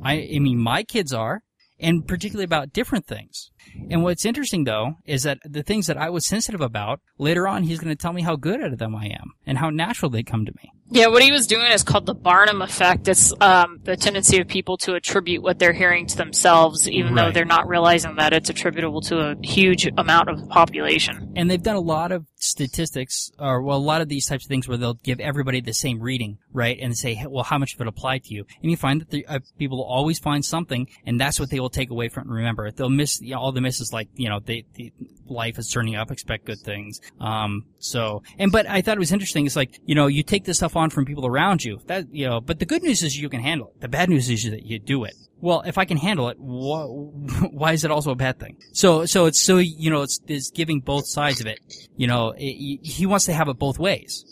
I, I mean, my kids are, and particularly about different things. And what's interesting though, is that the things that I was sensitive about, later on he's going to tell me how good at them I am, and how natural they come to me. Yeah, what he was doing is called the Barnum effect. It's um, the tendency of people to attribute what they're hearing to themselves, even though they're not realizing that it's attributable to a huge amount of the population. and they've done a lot of statistics, or well, a lot of these types of things where they'll give everybody the same reading, right, and say, hey, well, how much of it applied to you? And you find that the, uh, people will always find something, and that's what they will take away from and remember. They'll miss you know, all the misses, like you know, they, the life is turning up, expect good things. Um, so, and but I thought it was interesting. It's like you know, you take this stuff on from people around you. That you know, but the good news is you can handle it. The bad news is that you do it. Well, if I can handle it, wh- why is it also a bad thing? So, so it's so you know, it's, it's giving both sides of it. You know, it, he wants to have it both ways.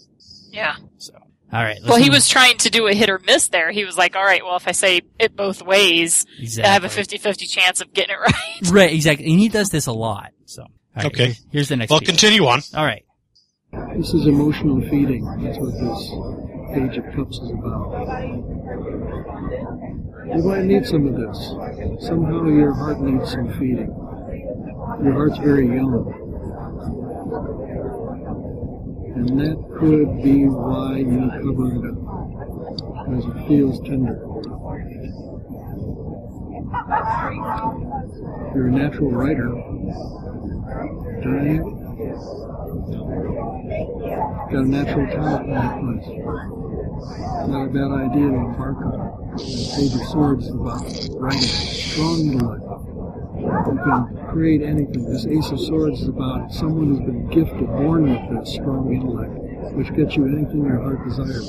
Yeah. So, all right. Well, he listen- was trying to do a hit or miss there. He was like, all right, well, if I say it both ways, I have a Exactly. 50-50 chance of getting it right. right. Exactly, and he does this a lot. So, all right, Okay. here- Here's the next. Well, piece. continue on. All right. This is emotional feeding. That's what this page of cups is about. You might need some of this. Somehow your heart needs some feeding. Your heart's very young. And that could be why you cover it up. Because it feels tender. You're a natural writer. You? Got a natural talent in that place. Not a bad idea to embark on. Page of Swords is about writing. Strong intellect. You can create anything. This Ace of Swords is about someone who's been gifted, born with that strong intellect, which gets you anything your heart desires.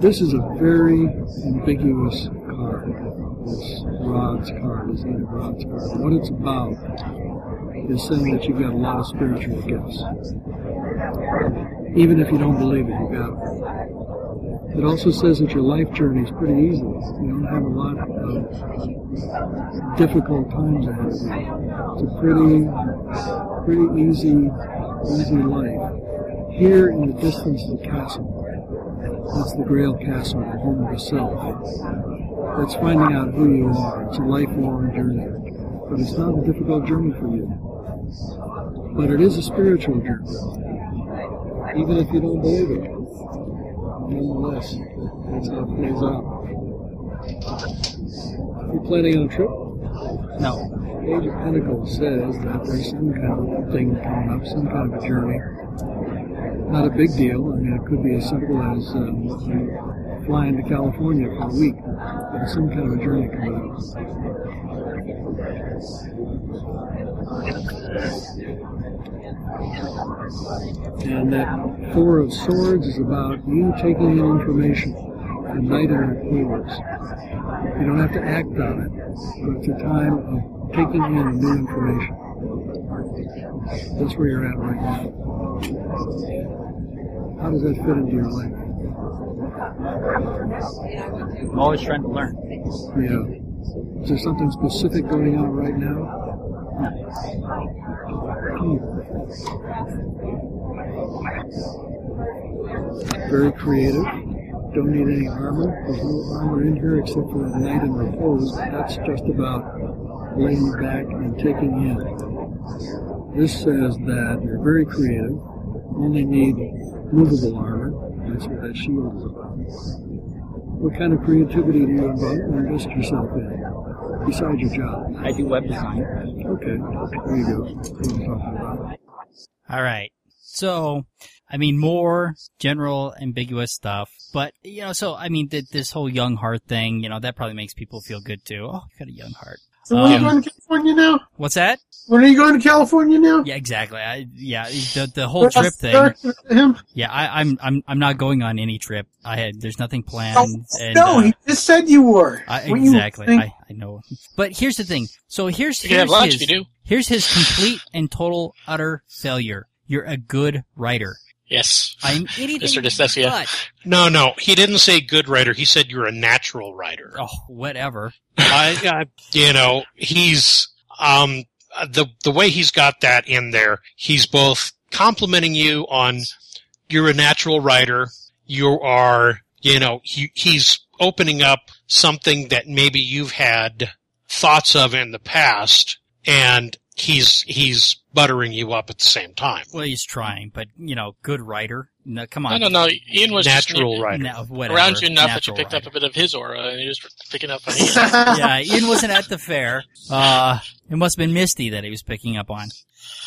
This is a very ambiguous card. This Rod's card, this Eight of Rod's card. What it's about is saying that you've got a lot of spiritual gifts. Even if you don't believe it, you got them. It also says that your life journey is pretty easy. You don't have a lot of difficult times ahead. It's a pretty, pretty easy, easy life. Here in the distance is a castle. That's the Grail Castle, the home of the self. That's finding out who you are. It's a lifelong journey. But it's not a difficult journey for you. But it is a spiritual journey. Even if you don't believe it. Nonetheless, that's how it plays out. You planning on a trip? No. Page of Pentacles says that there's some kind of thing coming up, some kind of a journey. Not a big deal. I mean, it could be as simple as um, flying to California for a week. But some kind of a journey coming up. And that Four of Swords is about you taking in information and knighting your clues. You don't have to act on it, but it's a time of taking in new information. That's where you're at right now. How does that fit into your life? I'm always trying to learn. Yeah. Is there something specific going on right now? Very creative. Don't need any armor. There's no armor in here except for a knight in repose. That's just about laying back and taking in. This says that you're very creative. Only need movable armor. That's what that shield is about. What kind of creativity do you invest yourself in besides your job? I do web design. Okay, there you go. What are you talking? All right. So, I mean, more general ambiguous stuff, but you know, so I mean, th- this whole young heart thing, you know, that probably makes people feel good too. Oh, you got a young heart. So when are you Um, going to California now? What's that? When are you going to California now? Yeah, exactly. I, yeah, the the whole trip thing. Him? Yeah, I, I'm I'm I'm not going on any trip. I had there's nothing planned. Oh, and, no, uh, he just said you were. I, When you exactly. I, I know. But here's the thing. So here's You here's lunch his, you do. here's his complete and total utter failure. You're a good writer. Yes. I'm anything Mr. Dyslexia. but No, no, he didn't say good writer. He said you're a natural writer. oh whatever. I, I, you know, he's um the the way he's got that in there. He's both complimenting you on you're a natural writer. You are, you know, he, he's opening up something that maybe you've had thoughts of in the past, and he's he's buttering you up at the same time. Well, he's trying, but you know, good writer. No, come No, on. no, no. Ian was just Natural writer. No, whatever. around you enough that you picked writer. up a bit of his aura, and he was picking up on Ian. yeah, Ian wasn't at the fair. Uh, it must have been Misty that he was picking up on.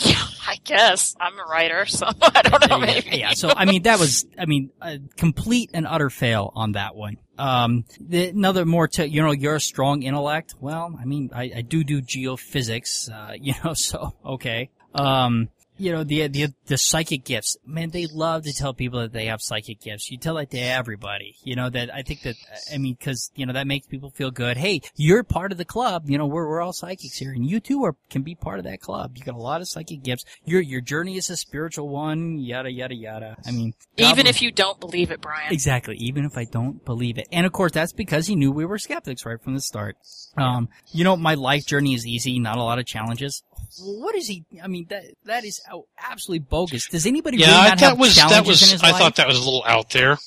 Yeah, I guess I'm a writer, so I don't know. yeah, Maybe. yeah, so I mean, that was, I mean, a complete and utter fail on that one. Um, the, another more to, you know, you're a strong intellect. Well, I mean, I, I do do geophysics, uh, you know, so, okay. Um, you know, the, the, the psychic gifts, man, they love to tell people that they have psychic gifts. You tell that to everybody, you know, that I think that, I mean, cause, you know, that makes people feel good. Hey, you're part of the club. You know, we're, we're all psychics here and you too are, can be part of that club. You got a lot of psychic gifts. Your, your journey is a spiritual one, yada, yada, yada. I mean, Even if you don't believe it, Brian. Exactly, even if I don't believe it. And of course, that's because he knew we were skeptics right from the start. Um, you know, my life journey is easy, not a lot of challenges. What is he? I mean, that that is absolutely bogus. Does anybody Yeah, really not that have was challenges that in was. his I life? thought that was a little out there.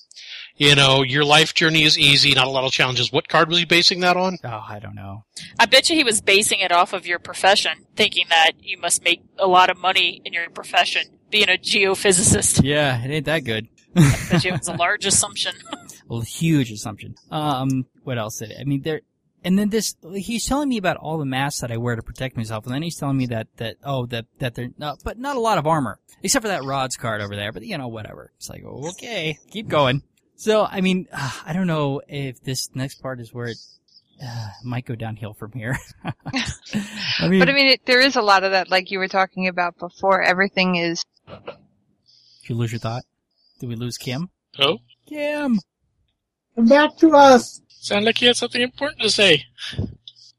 You know, your life journey is easy, not a lot of challenges. What card was he basing that on? Oh, I don't know. I bet you he was basing it off of your profession, thinking that you must make a lot of money in your profession, being a geophysicist. Yeah, it ain't that good. I bet you it was a large assumption. a huge assumption. Um, what else did it? I mean, there, and then this, he's telling me about all the masks that I wear to protect myself, and then he's telling me that, that, oh, that, that they're, no, but not a lot of armor. Except for that Rod's card over there, but you know, whatever. It's like, okay, keep going. So, I mean, uh, I don't know if this next part is where it, uh, might go downhill from here. I mean, But I mean, it, there is a lot of that, like you were talking about before. Everything is did you lose your thought? Did we lose Kim? Oh, Kim! Come back to us. Sound like you had something important to say.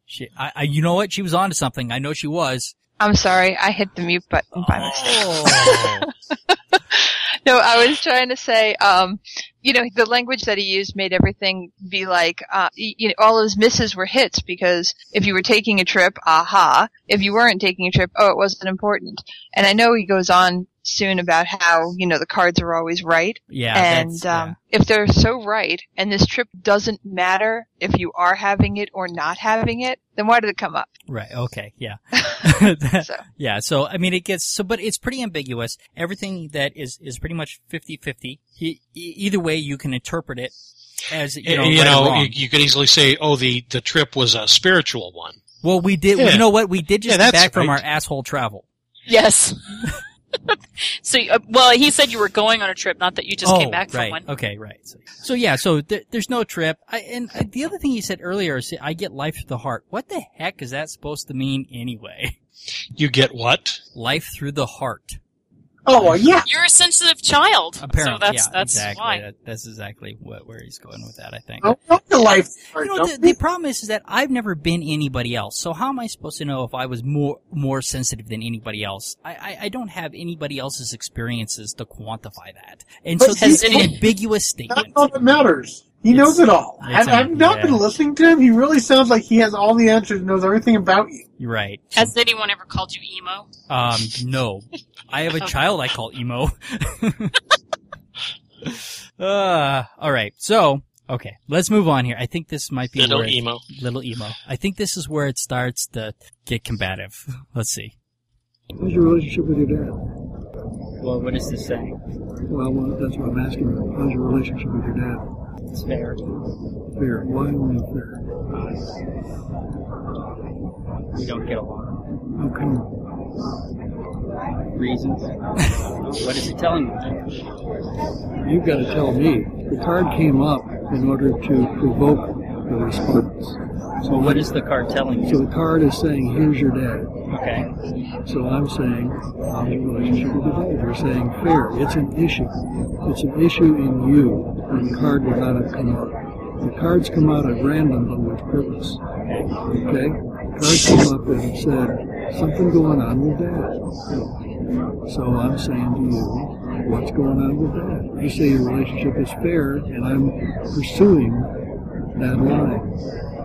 She, I, I, you know what? She was on to something. I know she was. I'm sorry, I hit the mute button by mistake. Oh. No, I was trying to say, um, you know, the language that he used made everything be like, uh, you know, all his misses were hits because if you were taking a trip, aha. If you weren't taking a trip, oh, it wasn't important. And I know he goes on soon about how, you know, the cards are always right. yeah, and that's, um, if they're so right, and this trip doesn't matter if you are having it or not having it, then why did it come up? right. Okay, yeah. So. Yeah, so I mean it gets so but it's pretty ambiguous. Everything that is is pretty much 50-50. He, e- either way you can interpret it as you know, you right know, wrong. you, you could easily say, "Oh, the the trip was a spiritual one." well, we did Yeah. you know what? We did just Yeah, get that's back from our asshole travel. yes. so, uh, well, he said you were going on a trip, not that you just oh, came back from right. one. Okay, right. So, so yeah, so th- there's no trip. I, and uh, the other thing he said earlier is I get life through the heart. What the heck is that supposed to mean anyway? You get what? Life through the heart. Oh yeah. You're a sensitive child. Apparently, so that's yeah, that's exactly. why. That, that's exactly what, where he's going with that. I think. Oh, the life. You know, the, the problem is, is that I've never been anybody else. So how am I supposed to know if I was more more sensitive than anybody else? I, I, I don't have anybody else's experiences to quantify that. And But so this is he- an ambiguous statement. That's all that matters. He It's- knows it all. it's Have, have not yeah. been listening to him? He really sounds like he has all the answers, knows everything about you. You're right. Has anyone ever called you emo? Um, no. I have a child I call emo. uh, alright. So, okay. Let's move on here. I think this might be Little where it- emo. little emo. I think this is where it starts to get combative. Let's see. How's your relationship with your dad? Well, what does this say? Well, well, that's what I'm asking. How's your relationship with your dad? It's fair. Fair. Why only fair? We don't get along. How come? Reasons. what is it telling you? You've got to tell me. The card came up in order to provoke the response. So what is the card telling you? So the card is saying, here's your dad. Okay. So I'm saying, how's your relationship with your dad? You're saying fair. It's an issue. It's an issue in you, and the card would not have come up. The cards come out at random, but with purpose. Okay? Cards come up and said, something going on with dad. So I'm saying to you, what's going on with dad? You say your relationship is fair, and I'm pursuing that line.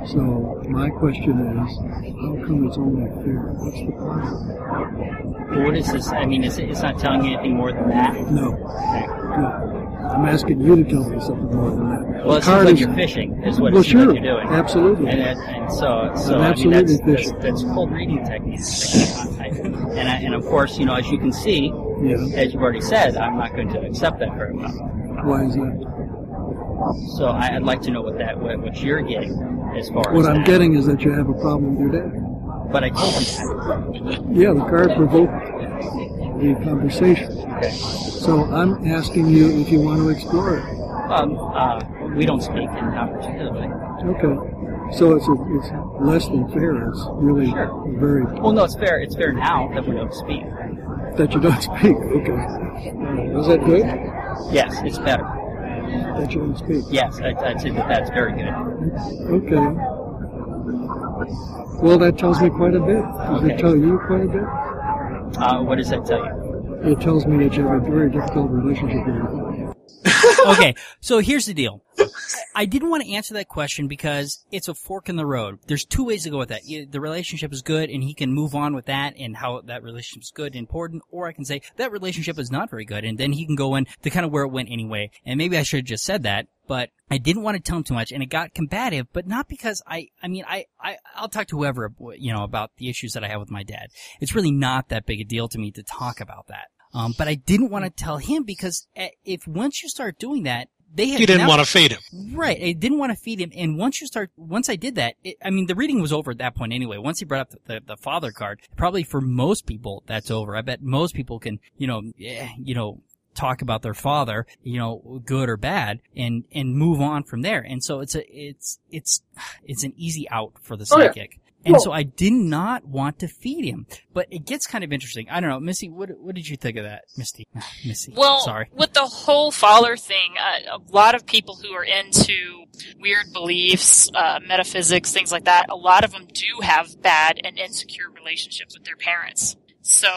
So my question is, how come it's only fair? What's the problem? what is this? I mean, it's, it's not telling you anything more than that. No. No. I'm asking you to tell me something more than that. Well, it seems like you're fishing, is what Well, it sure, like you're doing. absolutely. And, and, and so, so I mean, that's, that's, that's cold reading techniques. And, I, and of course, you know, as you can see, Yeah. as you've already said, I'm not going to accept that very well. Why is that? So I, I'd like to know what that, what, what you're getting as far as What I'm that. getting is that you have a problem with your dad. But I told that. Yeah, the card provoked the conversation. Okay. So I'm asking you if you want to explore it. Um, uh, we don't speak in that particular way. Okay. So it's a, it's less than fair. It's really Sure. very Well, no, it's fair. It's fair now that we don't speak. that you don't speak. Okay. Is that good? Yes, it's better. That you don't speak. Yes, I, I'd say that that's very good. Okay. Well, that tells me quite a bit. Does Okay. it tell you quite a bit? Uh, what does that tell you? It tells me that you have a very difficult relationship with. okay, so here's the deal. I didn't want to answer that question because it's a fork in the road. There's two ways to go with that. The relationship is good and he can move on with that and how that relationship is good and important, or I can say that relationship is not very good and then he can go in to kind of where it went anyway. And maybe I should have just said that, but I didn't want to tell him too much and it got combative, but not because I, I mean, I, I, I'll talk to whoever, you know, about the issues that I have with my dad. It's really not that big a deal to me to talk about that. Um, but I didn't want to tell him because eh, if once you start doing that, they have You didn't want to feed him. Right. I didn't want to feed him. And once you start, once I did that, it, I mean, the reading was over at that point anyway. Once he brought up the, the, the father card, probably for most people, that's over. I bet most people can, you know, eh, you know, talk about their father, you know, good or bad, and, and move on from there. And so it's a, it's, it's, it's an easy out for the Oh, yeah. Psychic. And Well- so I did not want to feed him. But it gets kind of interesting. I don't know. Missy, what, what did you think of that? Misty. Missy. Well, Sorry. with the whole father thing, uh, a lot of people who are into weird beliefs, uh, metaphysics, things like that, a lot of them do have bad and insecure relationships with their parents. So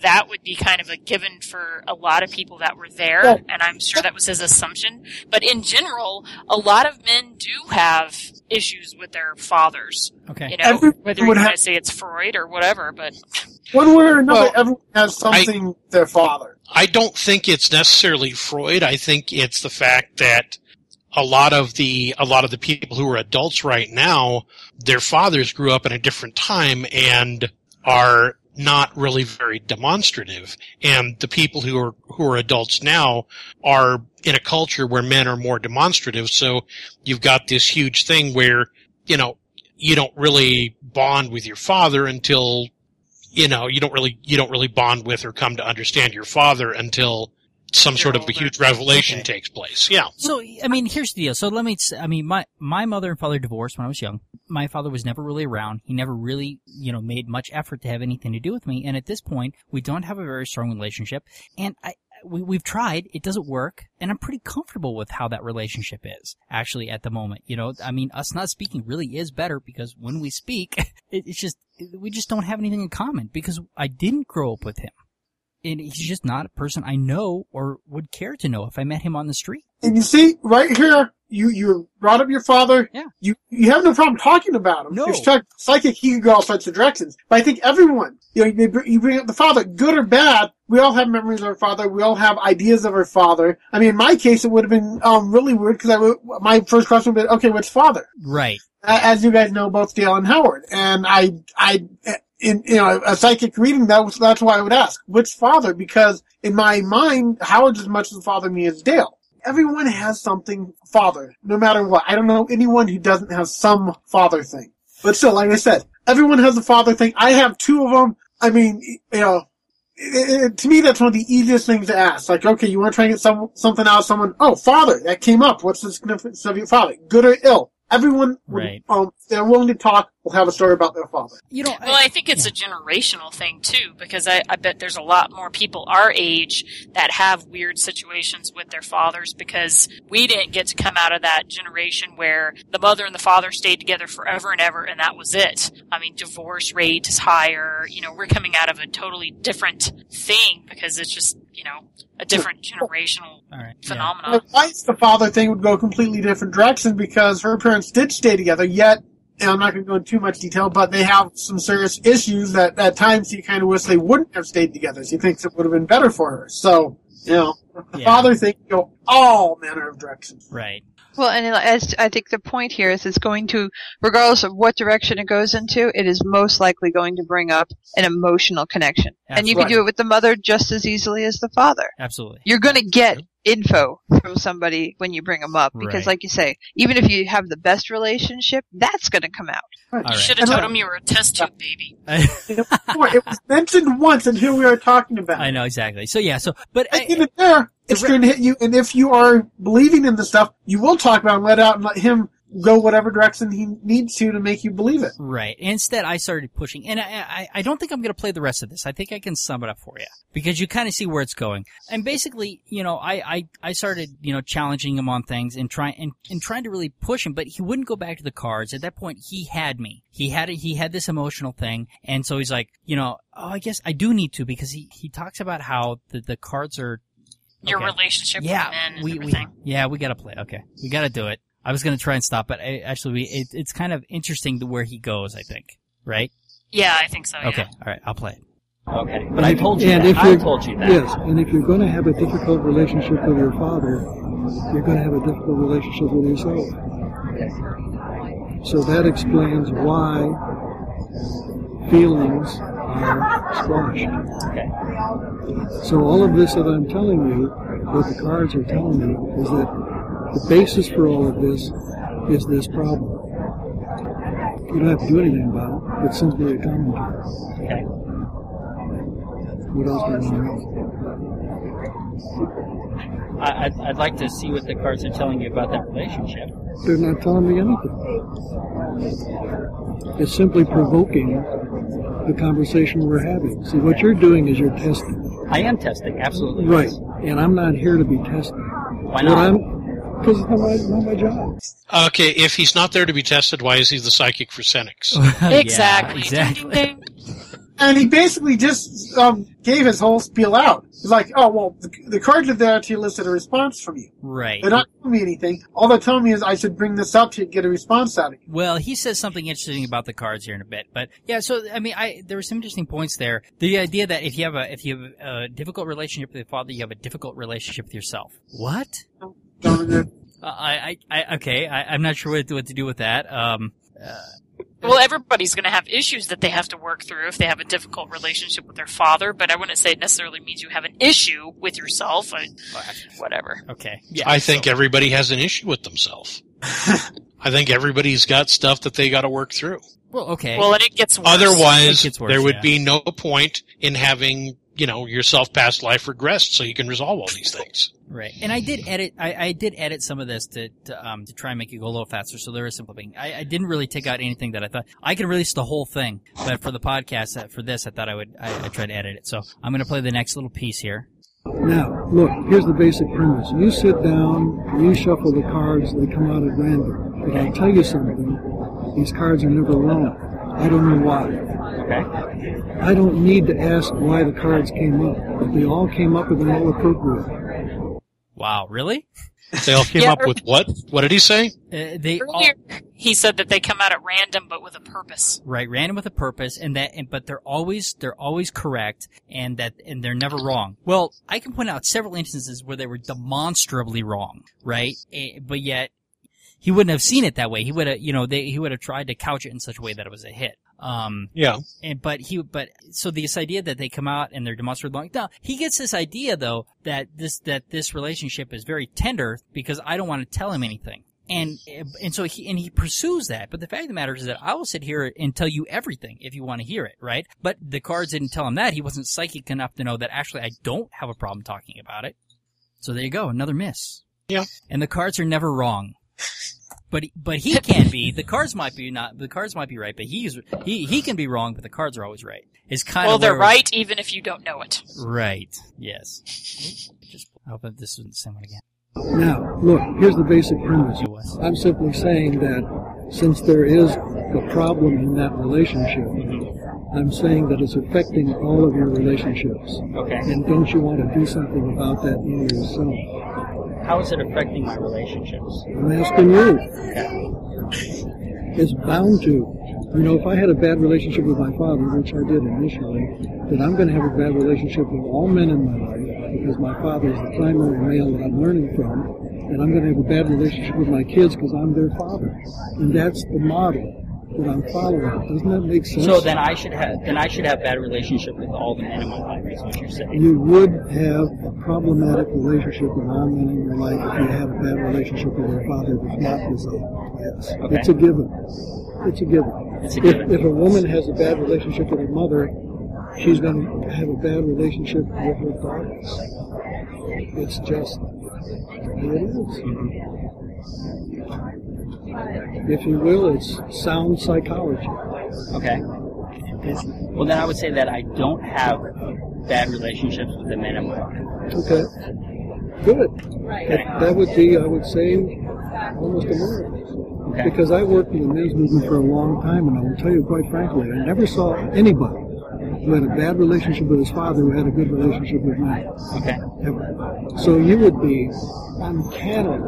that would be kind of a given for a lot of people that were there, Yeah. and I'm sure that was his assumption. But in general, a lot of men do have issues with their fathers. Okay. You know, Everyone whether you want have- to say it's Freud or whatever, but One way or another, Well, everyone has something with their father. I don't think it's necessarily Freud. I think it's the fact that a lot of the a lot of the people who are adults right now, their fathers grew up in a different time and are not really very demonstrative. And the people who are who are adults now are in a culture where men are more demonstrative. So you've got this huge thing where, you know, you don't really bond with your father until you know, you don't really you don't really bond with or come to understand your father until some sort of a huge revelation Okay. takes place. Yeah. So, I mean, here's the deal. So let me, I mean, my, my mother and father divorced when I was young. My father was never really around. He never really, you know, made much effort to have anything to do with me. And at this point, we don't have a very strong relationship. And I, we, we've tried. It doesn't work. And I'm pretty comfortable with how that relationship is, actually, at the moment. You know, I mean, us not speaking really is better because when we speak, it, it's just, we just don't have anything in common because I didn't grow up with him. And he's just not a person I know or would care to know if I met him on the street. And you see, right here, you, you brought up your father. Yeah. You, you have no problem talking about him. No. If psychic, he could go all sorts of directions. But I think everyone, you know, you you bring up the father, good or bad, we all have memories of our father. We all have ideas of our father. I mean, in my case, it would have been, um, really weird because I would, my first question would be, okay, what's father? Right. As you guys know, both Dale and Howard. And I, I, in, you know, a psychic reading, that was, that's why I would ask, which father? Because in my mind, Howard's as much as a father me as Dale. Everyone has something father, no matter what. I don't know anyone who doesn't have some father thing. But still, like I said, everyone has a father thing. I have two of them. I mean, you know, it, it, to me, that's one of the easiest things to ask. Like, okay, you want to try and get some, something out of someone? Oh, father, that came up. What's the significance of your father? Good or ill? Everyone, Right. um, they're willing to talk, will have a story about their father. You know, Well, I think it's a generational thing too, because I, I bet there's a lot more people our age that have weird situations with their fathers because we didn't get to come out of that generation where the mother and the father stayed together forever and ever and that was it. I mean, divorce rate is higher. You know, we're coming out of a totally different thing because it's just, you know, a different generational all right. yeah. phenomenon. My wife's the father thing would go a completely different direction because her parents did stay together, yet, and I'm not going to go into too much detail, but they have some serious issues that at times he kind of wish they wouldn't have stayed together. He thinks it would have been better for her. So, You know, the Yeah. father thing can go all manner of directions. Right. Well, and as I think the point here is it's going to, regardless of what direction it goes into, it is most likely going to bring up an emotional connection. And you can do it with the mother just as easily as the father. Absolutely. You're going to get info from somebody when you bring them up because, Right. like you say, even if you have the best relationship, that's going to come out. All You should have told him you were a test tube baby. It was mentioned once, and here we are talking about. I know exactly. So yeah. So, but And I, even there, it's re- going to hit you. And if you are believing in the stuff, you will talk about and let out and let him go whatever direction he needs to to make you believe it. Right. Instead, I started pushing, and I, I, I don't think I'm going to play the rest of this. I think I can sum it up for you because you kind of see where it's going. And basically, you know, I, I, I started, you know, challenging him on things and trying and, and trying to really push him, but he wouldn't go back to the cards. At that point, he had me. He had it. He had this emotional thing, and so he's like, you know, oh, I guess I do need to because he he talks about how the the cards are. Your Okay. relationship Yeah, with men and we, we yeah we gotta play. Okay, we gotta do it. I was gonna try and stop, but I, actually, we it, it's kind of interesting to where he goes. I think, right? yeah, I think so. Yeah. Okay, all right, I'll play it. Okay, but I told you and that. if I you're- told you that. Yes, and if you're going to have a difficult relationship with your father, you're going to have a difficult relationship with yourself. So that explains why feelings are squashed. Okay. So all of this that I'm telling you, what the cards are telling me, is that the basis for all of this is this problem. You don't have to do anything about it. It's simply a commentary. Okay. What else do you want to know? I'd, I'd like to see what the cards are telling you about that relationship. They're not telling me anything. It's simply provoking the conversation we're having. See, what you're doing is you're testing. I am testing, absolutely. Right. yes. And I'm not here to be tested. Why not? I'm, because it's not my, not my job. Okay, if he's not there to be tested, why is he the psychic for cynics? Yeah, Exactly. exactly. And he basically just um, gave his whole spiel out. He's like, oh, well, the, the cards are there to elicit a response from you. Right. They're not telling me anything. All they're telling me is I should bring this up to get a response out of you. Well, he says something interesting about the cards here in a bit, but yeah. So I mean, I there were some interesting points there. The idea that if you have a if you have a difficult relationship with your father, you have a difficult relationship with yourself. What? Don't- Uh, I, I, I okay. I, I'm not sure what to, what to do with that. Um, Well, everybody's going to have issues that they have to work through if they have a difficult relationship with their father, but I wouldn't say it necessarily means you have an issue with yourself. I, whatever. okay. Yeah. I think so- everybody has an issue with themselves. I think everybody's got stuff that they got to work through. well, okay. Well, and it gets worse. Otherwise, It gets worse, there would yeah. be no point in having, you know, your self past life regressed so you can resolve all these things. Right, and I did edit. I, I did edit some of this to, to um to try and make it go a little faster. So there is some flipping. I, I didn't really take out anything that I thought I could release the whole thing, but for the podcast, uh, for this, I thought I would. I, I tried to edit it. So I'm going to play the next little piece here. Now, look, here's the basic premise. You sit down, you shuffle the cards, they come out at random. But I'll tell you something, these cards are never wrong. I don't know why. Okay. I don't need to ask why the cards came up, but they all came up and they're all appropriate. Wow, really? They all came Yeah. up with what? What did he say? Uh, they all, he said that they come out at random, but with a purpose. right random with a purpose, and that and but they're always they're always correct, and that and they're never wrong. Well, I can point out several instances where they were demonstrably wrong, right? Eh, but yet he wouldn't have seen it that way. He would have, you know, they, he would have tried to couch it in such a way that it was a hit. Um, Yeah. and but he but so this idea that they come out and they're demonstrably wrong. Now he gets this idea though that this that this relationship is very tender because I don't want to tell him anything. And and so he and he pursues that. But the fact of the matter is that I will sit here and tell you everything if you want to hear it, right? But the cards didn't tell him that. He wasn't psychic enough to know that actually I don't have a problem talking about it. So there you go, another miss. Yeah. And the cards are never wrong. But but he can be. The cards might be not. The cards might be right, but he's he he can be wrong, but the cards are always right. It's kind Well, of they're right even if you don't know it. Right. Yes. Just I hope that this isn't the same one again. Now, look, here's the basic premise. I'm simply saying that since there is a problem in that relationship, mm-hmm. I'm saying that it's affecting all of your relationships. Okay. And don't you want to do something about that in yourself? How is it affecting my relationships? I'm asking you. It's bound to. You know, if I had a bad relationship with my father, which I did initially, then I'm going to have a bad relationship with all men in my life, because my father is the primary male that I'm learning from, and I'm going to have a bad relationship with my kids because I'm their father. And that's the model that I'm following. Doesn't that make sense? So then I should have then I should have bad relationship with all the men in my life. Is what you're saying? you would have a problematic relationship with all men in your life if you had a bad relationship with your father that's not disabled. Yes. Okay. It's a given. It's a given. It's a If, given. if a woman has a bad relationship with her mother, she's going to have a bad relationship with her daughters. It's just the way it is. Mm-hmm. If you will, it's sound psychology. Okay. Well, then I would say that I don't have bad relationships with the men in my life. Okay. Good. That, that would be, I would say, almost a miracle. Okay. Because I worked in the men's movement for a long time, and I will tell you quite frankly, I never saw anybody who had a bad relationship with his father who had a good relationship with me. Okay. Ever. So you would be uncannily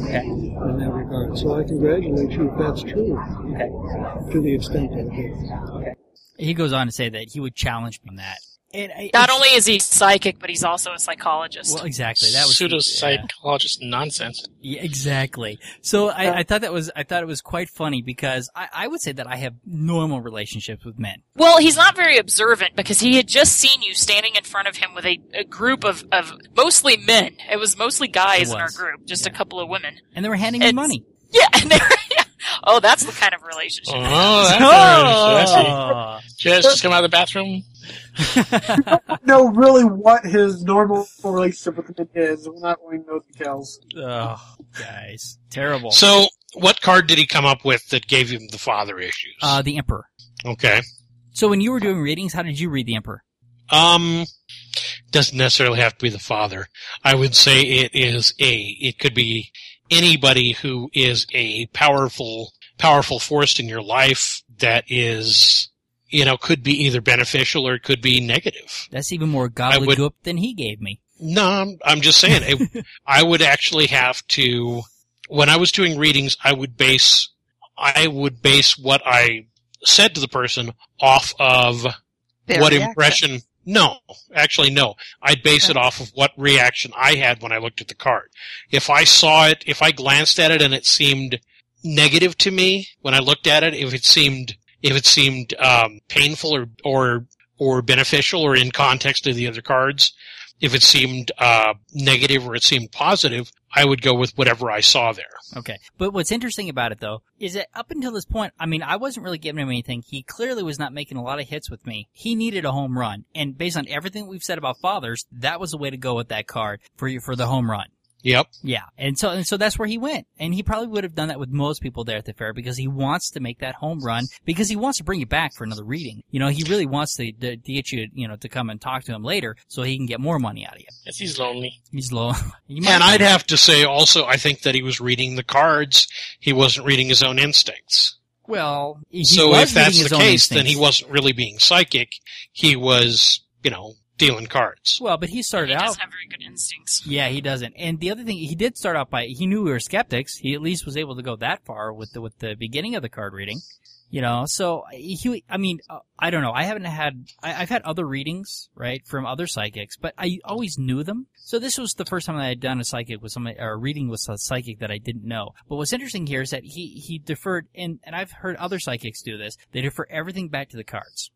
Okay. in that regard. So I congratulate you if that's true, Okay. to the extent that it is. He goes on to say that he would challenge me on that. And I, Not only is he psychic, but he's also a psychologist. well, exactly. That was pseudo yeah. psychologist nonsense. Yeah, exactly. So I, I thought that was I thought it was quite funny because I, I would say that I have normal relationships with men. Well, he's not very observant because he had just seen you standing in front of him with a, a group of, of mostly men. It was mostly guys It in our group, just a couple of women. And they were handing me money. Yeah, and they were, yeah. Oh, that's the kind of relationship. Oh, that's I see. Oh. Just, just come out of the bathroom. know really what his normal relationship with the men is. We're not going to know details. oh, guys, terrible. So, what card did he come up with that gave him the father issues? Uh, the Emperor. okay. So when you were doing readings, how did you read the Emperor? Um, doesn't necessarily have to be the father. I would say it is a, it could be anybody who is a powerful, powerful force in your life that is, you know, could be either beneficial or it could be negative. That's even more would- gobbledygook than he gave me. No, I'm, I'm just saying, it, I would actually have to, when I was doing readings, I would base, I would base what I said to the person off of Their what reaction. impression no. Actually no. I'd base it off of what reaction i had when i looked at the card. If i saw it if i glanced at it and it seemed negative to me when i looked at it if it seemed if it seemed um, painful or or or beneficial or in context of the other cards if it seemed uh, negative or it seemed positive i would go with whatever i saw there Okay. But what's interesting about it though is that up until this point, I mean, I wasn't really giving him anything. He clearly was not making a lot of hits with me. He needed a home run. And based on everything we've said about fathers, that was the way to go with that card for you for the home run. Yep Yeah. And so and so that's where he went. And he probably would have done that with most people there at the fair because he wants to make that home run because he wants to bring you back for another reading. You know, he really wants to, to, to get you, you know, to come and talk to him later so he can get more money out of you. Yes, he's lonely. He's lonely. You And I'd have to say also, I think that he was reading the cards. He wasn't reading his own instincts. well, he so was if that's the his own case, then he wasn't really being psychic. He was, you know, dealing cards. Well, but he started He out He does have very good instincts. Yeah, he doesn't. And the other thing, he did start out by he knew we were skeptics. He at least was able to go that far with the with the beginning of the card reading. You know, so he, I mean, uh, I don't know. I haven't had, I, I've had other readings, right, from other psychics, but I always knew them. So this was the first time I had done a psychic with somebody, or a reading with a psychic that I didn't know. But what's interesting here is that he, he deferred, and, and I've heard other psychics do this, they defer everything back to the cards.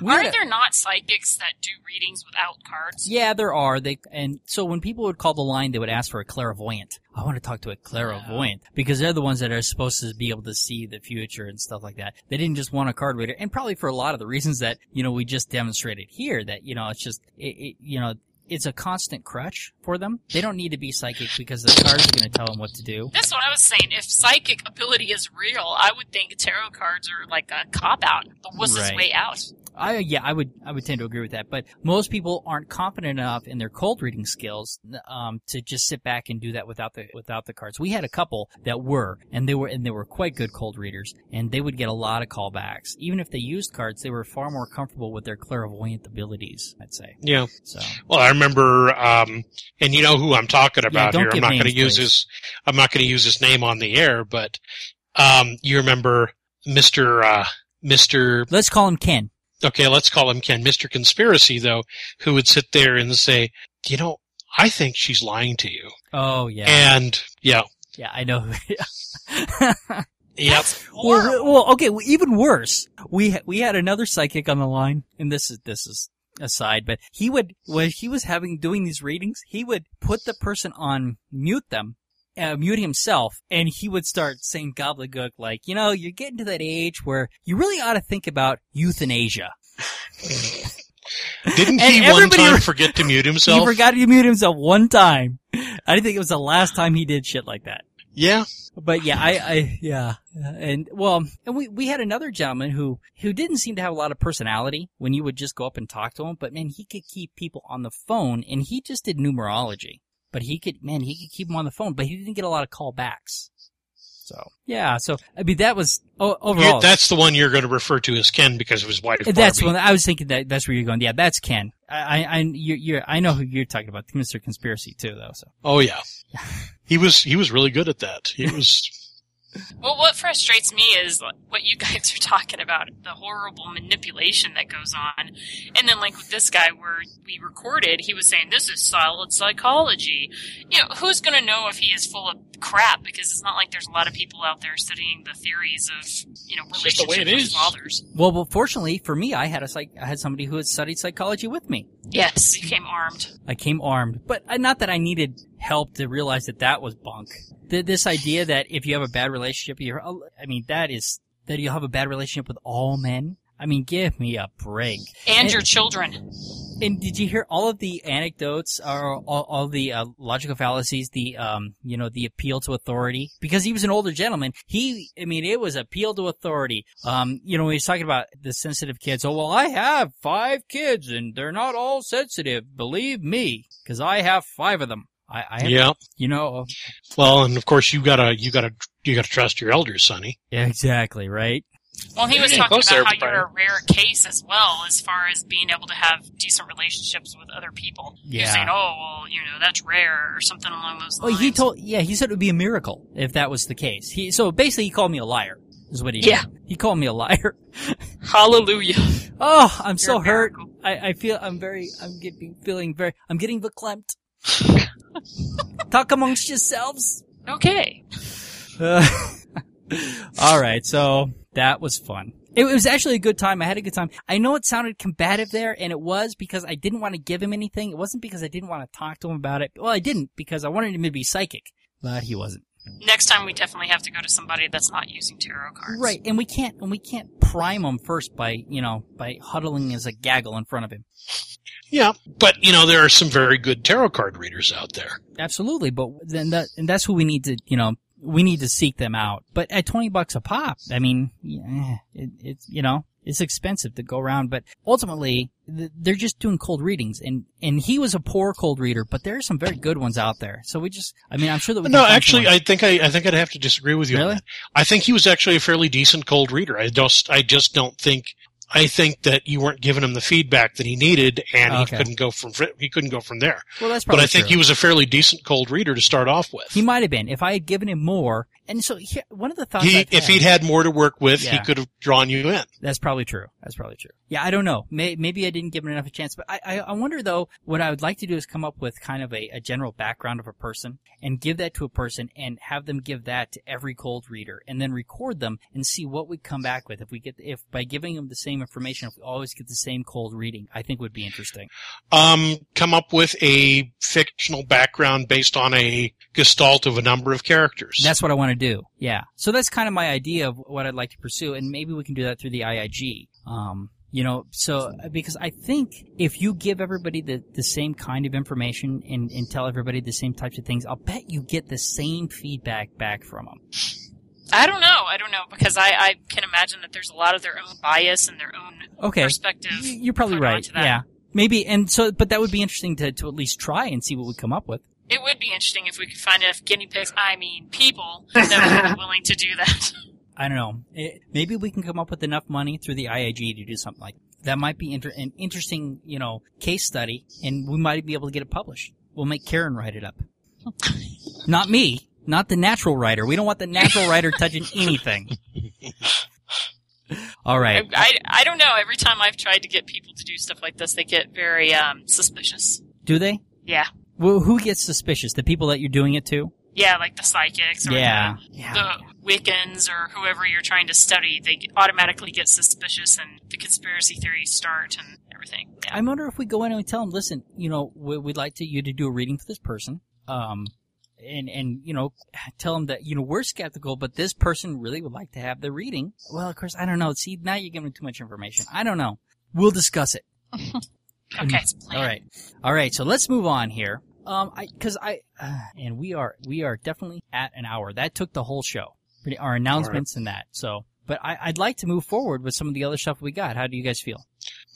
We had Aren't a- there not psychics that do readings without cards? yeah, there are. They and so when people would call the line, they would ask for a clairvoyant. I want to talk to a clairvoyant because they're the ones that are supposed to be able to see the future and stuff like that. They didn't just want a card reader, and probably for a lot of the reasons that you know we just demonstrated here. That you know it's just it, it you know it's a constant crutch for them. They don't need to be psychic because the cards are going to tell them what to do. That's what I was saying. If psychic ability is real, I would think tarot cards are like a cop out, the wuss's Right. way out. I yeah, I would I would tend to agree with that. But most people aren't confident enough in their cold reading skills um, to just sit back and do that without the without the cards. We had a couple that were, and they were and they were quite good cold readers, and they would get a lot of callbacks. Even if they used cards, they were far more comfortable with their clairvoyant abilities. I'd say Yeah. so. Well, I remember, um, and you know who I'm talking about don't here. I'm not going to use his, I'm not going to use his name on the air, but, um, you remember Mr., uh, Mr. Let's call him Ken. Okay, let's call him Ken, Mr. Conspiracy though, who would sit there and say, you know, I think she's lying to you. Oh yeah, And yeah, yeah, I know. yep. well, well, okay, well, even worse. We ha- we had another psychic on the line, and this is this is aside, but he would when he was having doing these readings, he would put the person on mute them. Uh, mute himself, and he would start saying gobbledygook like, you know, you're getting to that age where you really ought to think about euthanasia. Didn't And he one time re- forget to mute himself? He forgot to mute himself one time. I think it was the last time he did shit like that. Yeah. But yeah, I, I, yeah, and well, and we, we had another gentleman who, who didn't seem to have a lot of personality when you would just go up and talk to him, but man, he could keep people on the phone and he just did numerology, but he could, man, he could keep them on the phone, but he didn't get a lot of callbacks. So, yeah, so, I mean, that was, o- You- overall. that's the one you're going to refer to as Ken because of his wife. That's one. I was thinking that that's where you're going. Yeah, that's Ken. I, I, I you're, you're, I know who you're talking about, Mr. Conspiracy too, though. So Oh yeah. He was he was really good at that. He was Well, what frustrates me is what you guys are talking about the horrible manipulation that goes on. And then, like with this guy, where we recorded, he was saying, This is solid psychology. You know, who's going to know if he is full of crap? Because it's not like there's a lot of people out there studying the theories of, you know, It's just the way relationships with fathers. well, well, fortunately for me, I had a psych, I had somebody who had studied psychology with me. Yes, he came armed. I came armed, but not that I needed help to realize that that was bunk. Th- this idea that if you have a bad relationship, you're, I mean, that is that you'll have a bad relationship with all men. I mean, give me a break. And your children. And did you hear all of the anecdotes or all, all the uh, logical fallacies, the um, you know, the appeal to authority? Because he was an older gentleman. He, I mean, it was appeal to authority. Um, you know, he was talking about the sensitive kids. Oh well, I have five kids and they're not all sensitive. Believe me, because I have five of them. I, I have, yeah. you know, Well, and of course you gotta you gotta you gotta trust your elders, Sonny. yeah, exactly, right? Well, he was talking about how you're a rare case as well, as far as being able to have decent relationships with other people. He was Yeah. saying, "Oh, well, you know, that's rare," or something along those Well, lines. he told, yeah, he said it would be a miracle if that was the case. He, so basically, he called me a liar. Is what he Yeah. did. He called me a liar. "Hallelujah." Oh, I'm so You're a hurt. I, I feel I'm very I'm getting feeling very I'm getting verklempt. Talk amongst yourselves. Okay. Uh, all right, so that was fun. It was actually a good time. I had a good time. I know it sounded combative there, and it was because I didn't want to give him anything. It wasn't because I didn't want to talk to him about it. Well, I didn't because I wanted him to be psychic, but he wasn't. Next time, we definitely have to go to somebody that's not using tarot cards. Right, and we can't and we can't prime him first by you know by huddling as a gaggle in front of him. Yeah. But you know, there are some very good tarot card readers out there. Absolutely, but then that and that's who we need to you know we need to seek them out. But at twenty bucks a pop, I mean, yeah, it, it's you know it's expensive to go around. But ultimately, they're just doing cold readings, and and he was a poor cold reader, but there are some very good ones out there. So we just, I mean, I'm sure that we No, actually, someone- I think I, I think I'd have to disagree with you Really? on that. I think he was actually a fairly decent cold reader. I just I just don't think I think that you weren't giving him the feedback that he needed, and Okay. he couldn't go from he couldn't go from there. well, that's probably But I think true. he was a fairly decent cold reader to start off with. He might have been if I had given him more. And so here, one of the thoughts He, I've if had- he'd had more to work with, he could have drawn you in. That's probably true. That's probably true. Yeah, I don't know. May, maybe I didn't give him enough a chance, but I, I, I wonder though, what I would like to do is come up with kind of a, a general background of a person and give that to a person and have them give that to every cold reader and then record them and see what we come back with. If we get, if by giving them the same information, if we always get the same cold reading, I think would be interesting. Um, come up with a fictional background based on a gestalt of a number of characters. That's what I want to do. Yeah. So that's kind of my idea of what I'd like to pursue, and maybe we can do that through the IIG. Um, you know, so because I think if you give everybody the, the same kind of information and, and tell everybody the same types of things, I'll bet you get the same feedback back from them. I don't know. I don't know because I, I can imagine that there's a lot of their own bias and their own Okay. perspective. You're probably right. Yeah. Maybe, and so, but that would be interesting to, to at least try and see what we come up with. It would be interesting if we could find enough guinea pigs, I mean people, that would be willing to do that. I don't know. It, maybe we can come up with enough money through the IIG to do something like that. Might be inter- an interesting, you know, case study, and we might be able to get it published. We'll make Karen write it up. not me, not the natural writer. We don't want the natural writer touching anything. All right. I, I, I don't know. Every time I've tried to get people to do stuff like this, they get very um, suspicious. Do they? Yeah. Well, who gets suspicious? The people that you're doing it to? Yeah, like the psychics or Yeah. the, Yeah. the Wiccans or whoever you're trying to study. They automatically get suspicious and the conspiracy theories start and everything. Yeah. I wonder if we go in and we tell them, listen, you know, we, we'd like to you to do a reading for this person, um, and and you know, tell them that you know we're skeptical, but this person really would like to have the reading. Well, of course, I don't know. See, now you're giving too much information. I don't know. We'll discuss it. Okay, it's. All right, all right. So let's move on here. Um, I because I uh, and we are we are definitely at an hour. That took the whole show. Pretty, our announcements and that. So, but I, I'd like to move forward with some of the other stuff we got. How do you guys feel?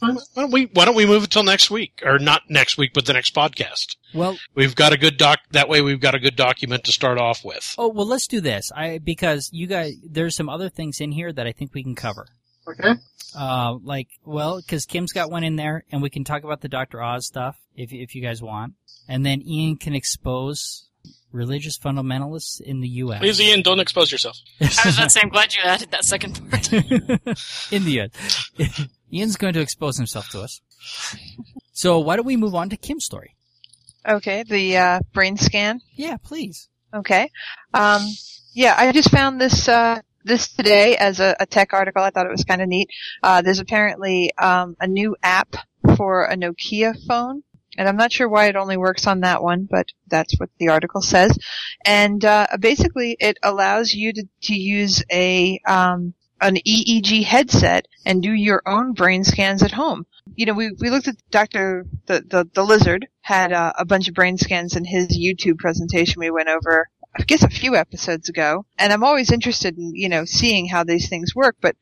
Why don't we Why don't we move it till next week, or not next week, but the next podcast? Well, We've got a good doc. That way, we've got a good document to start off with. Oh well, let's do this. I because you guys, there's some other things in here that I think we can cover. Okay. Uh, like well, because Kim's got one in there, and we can talk about the Doctor Oz stuff if if you guys want, and then Ian can expose religious fundamentalists in the U.S. Please, Ian, don't expose yourself. I was about to say, I'm glad you added that second part. in the end, Ian's going to expose himself to us. So why don't we move on to Kim's story? Okay, the uh, brain scan. Yeah, please. Okay. Um, yeah, I just found this uh, this today as a, a tech article. I thought it was kind of neat. Uh, there's apparently um, a new app for a Nokia phone, and I'm not sure why it only works on that one, but that's what the article says. And uh, basically, it allows you to to use a um, an EEG headset and do your own brain scans at home. You know, we, we looked at Dr. The, the, the lizard had uh, a bunch of brain scans in his YouTube presentation we went over, I guess a few episodes ago. And I'm always interested in, you know, seeing how these things work, but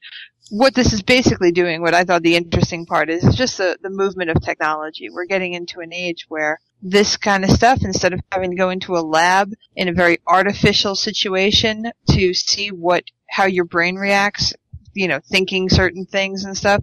what this is basically doing, what I thought the interesting part is, is just the, the movement of technology. We're getting into an age where this kind of stuff, instead of having to go into a lab in a very artificial situation to see what, how your brain reacts, you know, thinking certain things and stuff,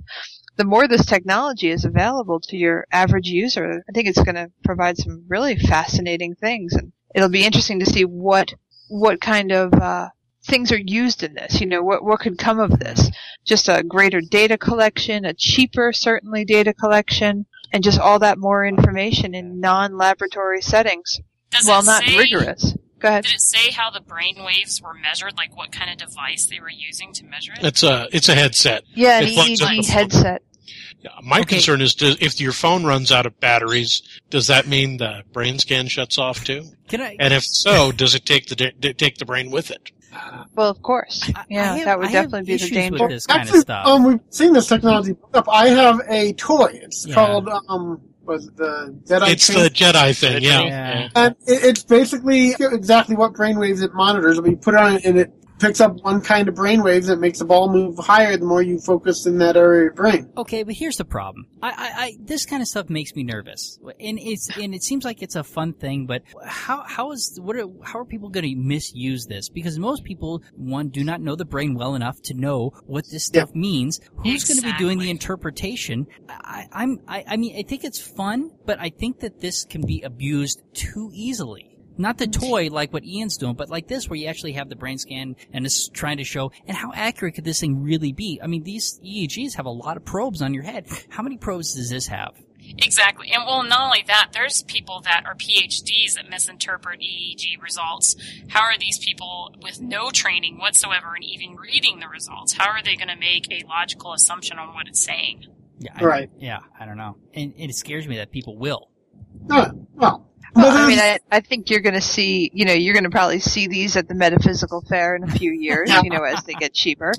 the more this technology is available to your average user, I think it's going to provide some really fascinating things, and it'll be interesting to see what what kind of uh, things are used in this. You know, what what could come of this? Just a greater data collection, a cheaper, certainly data collection, and just all that more information in non-laboratory settings, Does while not say, rigorous. Go ahead. Did it say how the brain waves were measured? Like what kind of device they were using to measure it? It's a it's a headset. Yeah, an It EEG headset. Yeah, My Okay. concern is, does, if your phone runs out of batteries, does that mean the brain scan shuts off too? Can I? And if so, does it take the take the brain with it? Well, of course. Yeah, have- that would I definitely be the issues danger. with this kind Actually, of stuff. um, we've seen this technology up. I have a toy. It's Yeah. called um, was it the Jedi? It's Chain? the Jedi thing, yeah. Yeah. And it, it's basically exactly what brainwaves it monitors. I mean, you put it on and it picks up one kind of brainwaves that makes the ball move higher the more you focus in that area of your brain. Okay, but here's the problem. I, I, I this kind of stuff makes me nervous, and it's and it seems like it's a fun thing, but how how is what are how are people going to misuse this? Because most people one do not know the brain well enough to know what this stuff means. Who's going to be doing the interpretation? I, I'm I, I mean I think it's fun, but I think that this can be abused too easily. Not the toy like what Ian's doing, but like this where you actually have the brain scan and it's trying to show, and how accurate could this thing really be? I mean, these EEGs have a lot of probes on your head. How many probes does this have? Exactly. And well, not only that, there's people that are PhDs that misinterpret EEG results. How are these people with no training whatsoever and even reading the results? How are they going to make a logical assumption on what it's saying? Yeah, I, Right. Yeah, I don't know, and, and it scares me that people will. Uh, well, Well, I mean, I, I think you're going to see, you know, you're going to probably see these at the metaphysical fair in a few years, you know, as they get cheaper,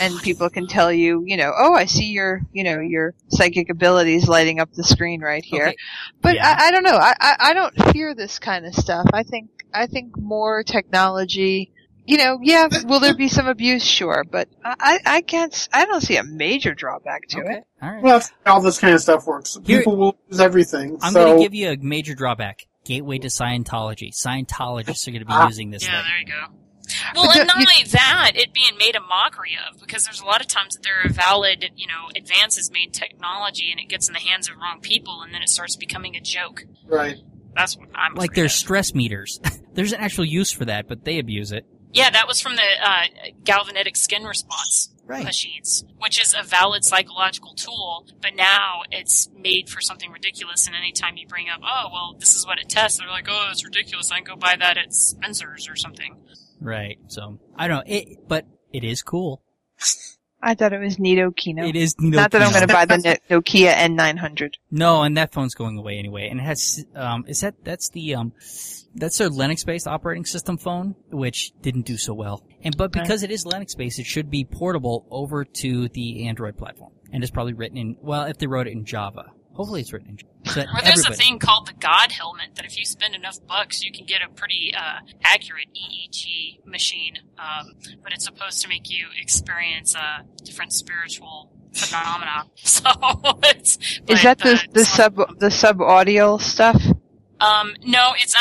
and people can tell you, you know, oh, I see your, you know, your psychic abilities lighting up the screen right here. Okay. But Yeah. I, I don't know. I, I, I don't fear this kind of stuff. I think, I think more technology. You know, yeah, will there be some abuse? Sure, but I, I I can't, I don't see a major drawback to it. all right. well, that's how all this kind of stuff works. Here- People will use everything. I'm so going to give you a major drawback. Gateway to Scientology. Scientologists are going to be Ah. using this Yeah, thing. there you go. Well, and not only that, it being made a mockery of, because there's a lot of times that there are valid, you know, advances made in technology and it gets in the hands of wrong people and then it starts becoming a joke. right. That's what I'm Like there's of. stress meters. there's an actual use for that, but they abuse it. Yeah, that was from the uh, galvanic skin response. Right. machines, which is a valid psychological tool, but now it's made for something ridiculous. And anytime you bring up, oh, well, this is what it tests, they're like, oh, it's ridiculous. I can go buy that at Spencer's or something. Right. So I don't know. It, but it is cool. I thought it was Nito Kino. It is Nito Not that I'm going to buy the Nokia N900. No, and that phone's going away anyway. And it has, um, is that, that's the, um, that's their Linux-based operating system phone, which didn't do so well. And, but because it is Linux-based, it should be portable over to the Android platform. And it's probably written in, well, if they wrote it in Java. Hopefully it's written in Java. So that Or there's a thing called the God Helmet that if you spend enough bucks, you can get a pretty uh, accurate EEG machine. Um, but it's supposed to make you experience uh, different spiritual phenomena. So it's Is but that the, the sub, the sub-audio stuff? Um, no, it's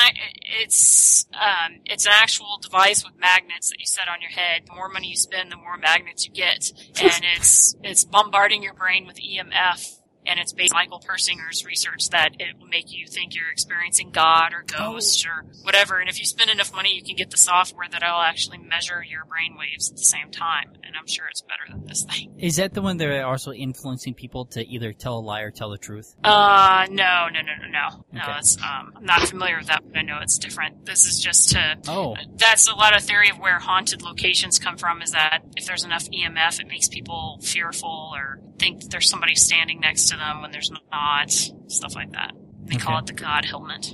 it's um, it's an actual device with magnets that you set on your head. The more money you spend, the more magnets you get, and it's it's bombarding your brain with EMF. And it's based on Michael Persinger's research that it will make you think you're experiencing God or ghosts or whatever. And if you spend enough money, you can get the software that'll actually measure your brain waves at the same time. And I'm sure it's better than this thing. Is that the one that are also influencing people to either tell a lie or tell the truth? Uh, no, no, no, no, no. No, Okay. it's, um, I'm not familiar with that, but I know it's different. This is just to, Oh. that's a lot of theory of where haunted locations come from is that if there's enough EMF, it makes people fearful or think there's somebody standing next to them when there's not, stuff like that. They call it the God helmet.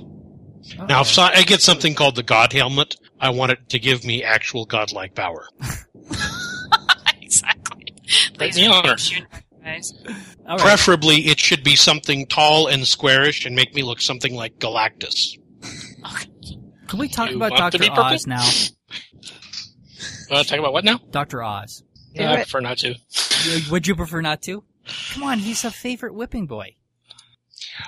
Now, if so- I get something called the God Helmet, I want it to give me actual godlike power. exactly. Right the honor. shooting guys. All right. Preferably, it should be something tall and squarish and make me look something like Galactus. Can we talk You about Dr. Oz now? Want to talk about what now? Dr. Oz. Do I prefer not to. Would you prefer not to? Come on, he's a favorite whipping boy.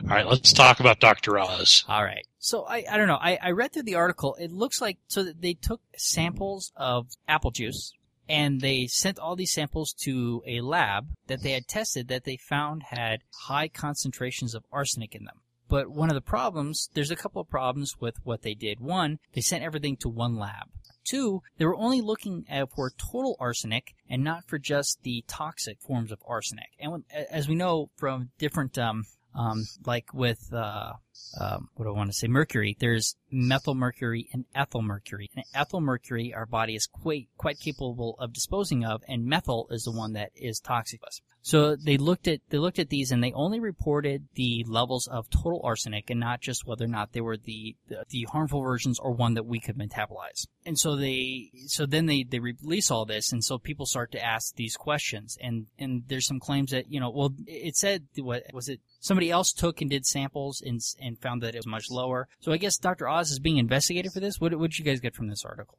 All right, let's talk about Dr. Oz. All right. So I, I don't know. I, I read through the article. It looks like so that they took samples of apple juice and they sent all these samples to a lab that they had tested that they found had high concentrations of arsenic in them. But one of the problems, there's a couple of problems with what they did. One, they sent everything to one lab. Two, they were only looking at for total arsenic and not for just the toxic forms of arsenic. And as we know from different, um, um, like with, uh, um, what do I want to say? Mercury. There's methyl mercury and ethyl mercury. And ethyl mercury, our body is quite quite capable of disposing of, and methyl is the one that is toxic to us. So they looked at they looked at these, and they only reported the levels of total arsenic, and not just whether or not they were the the, the harmful versions or one that we could metabolize. And so they so then they they release all this, and so people start to ask these questions, and and there's some claims that you know, well, it said what was it? Somebody else took and did samples and and found that it was much lower. So I guess Dr. Oz is being investigated for this. What what did you guys get from this article?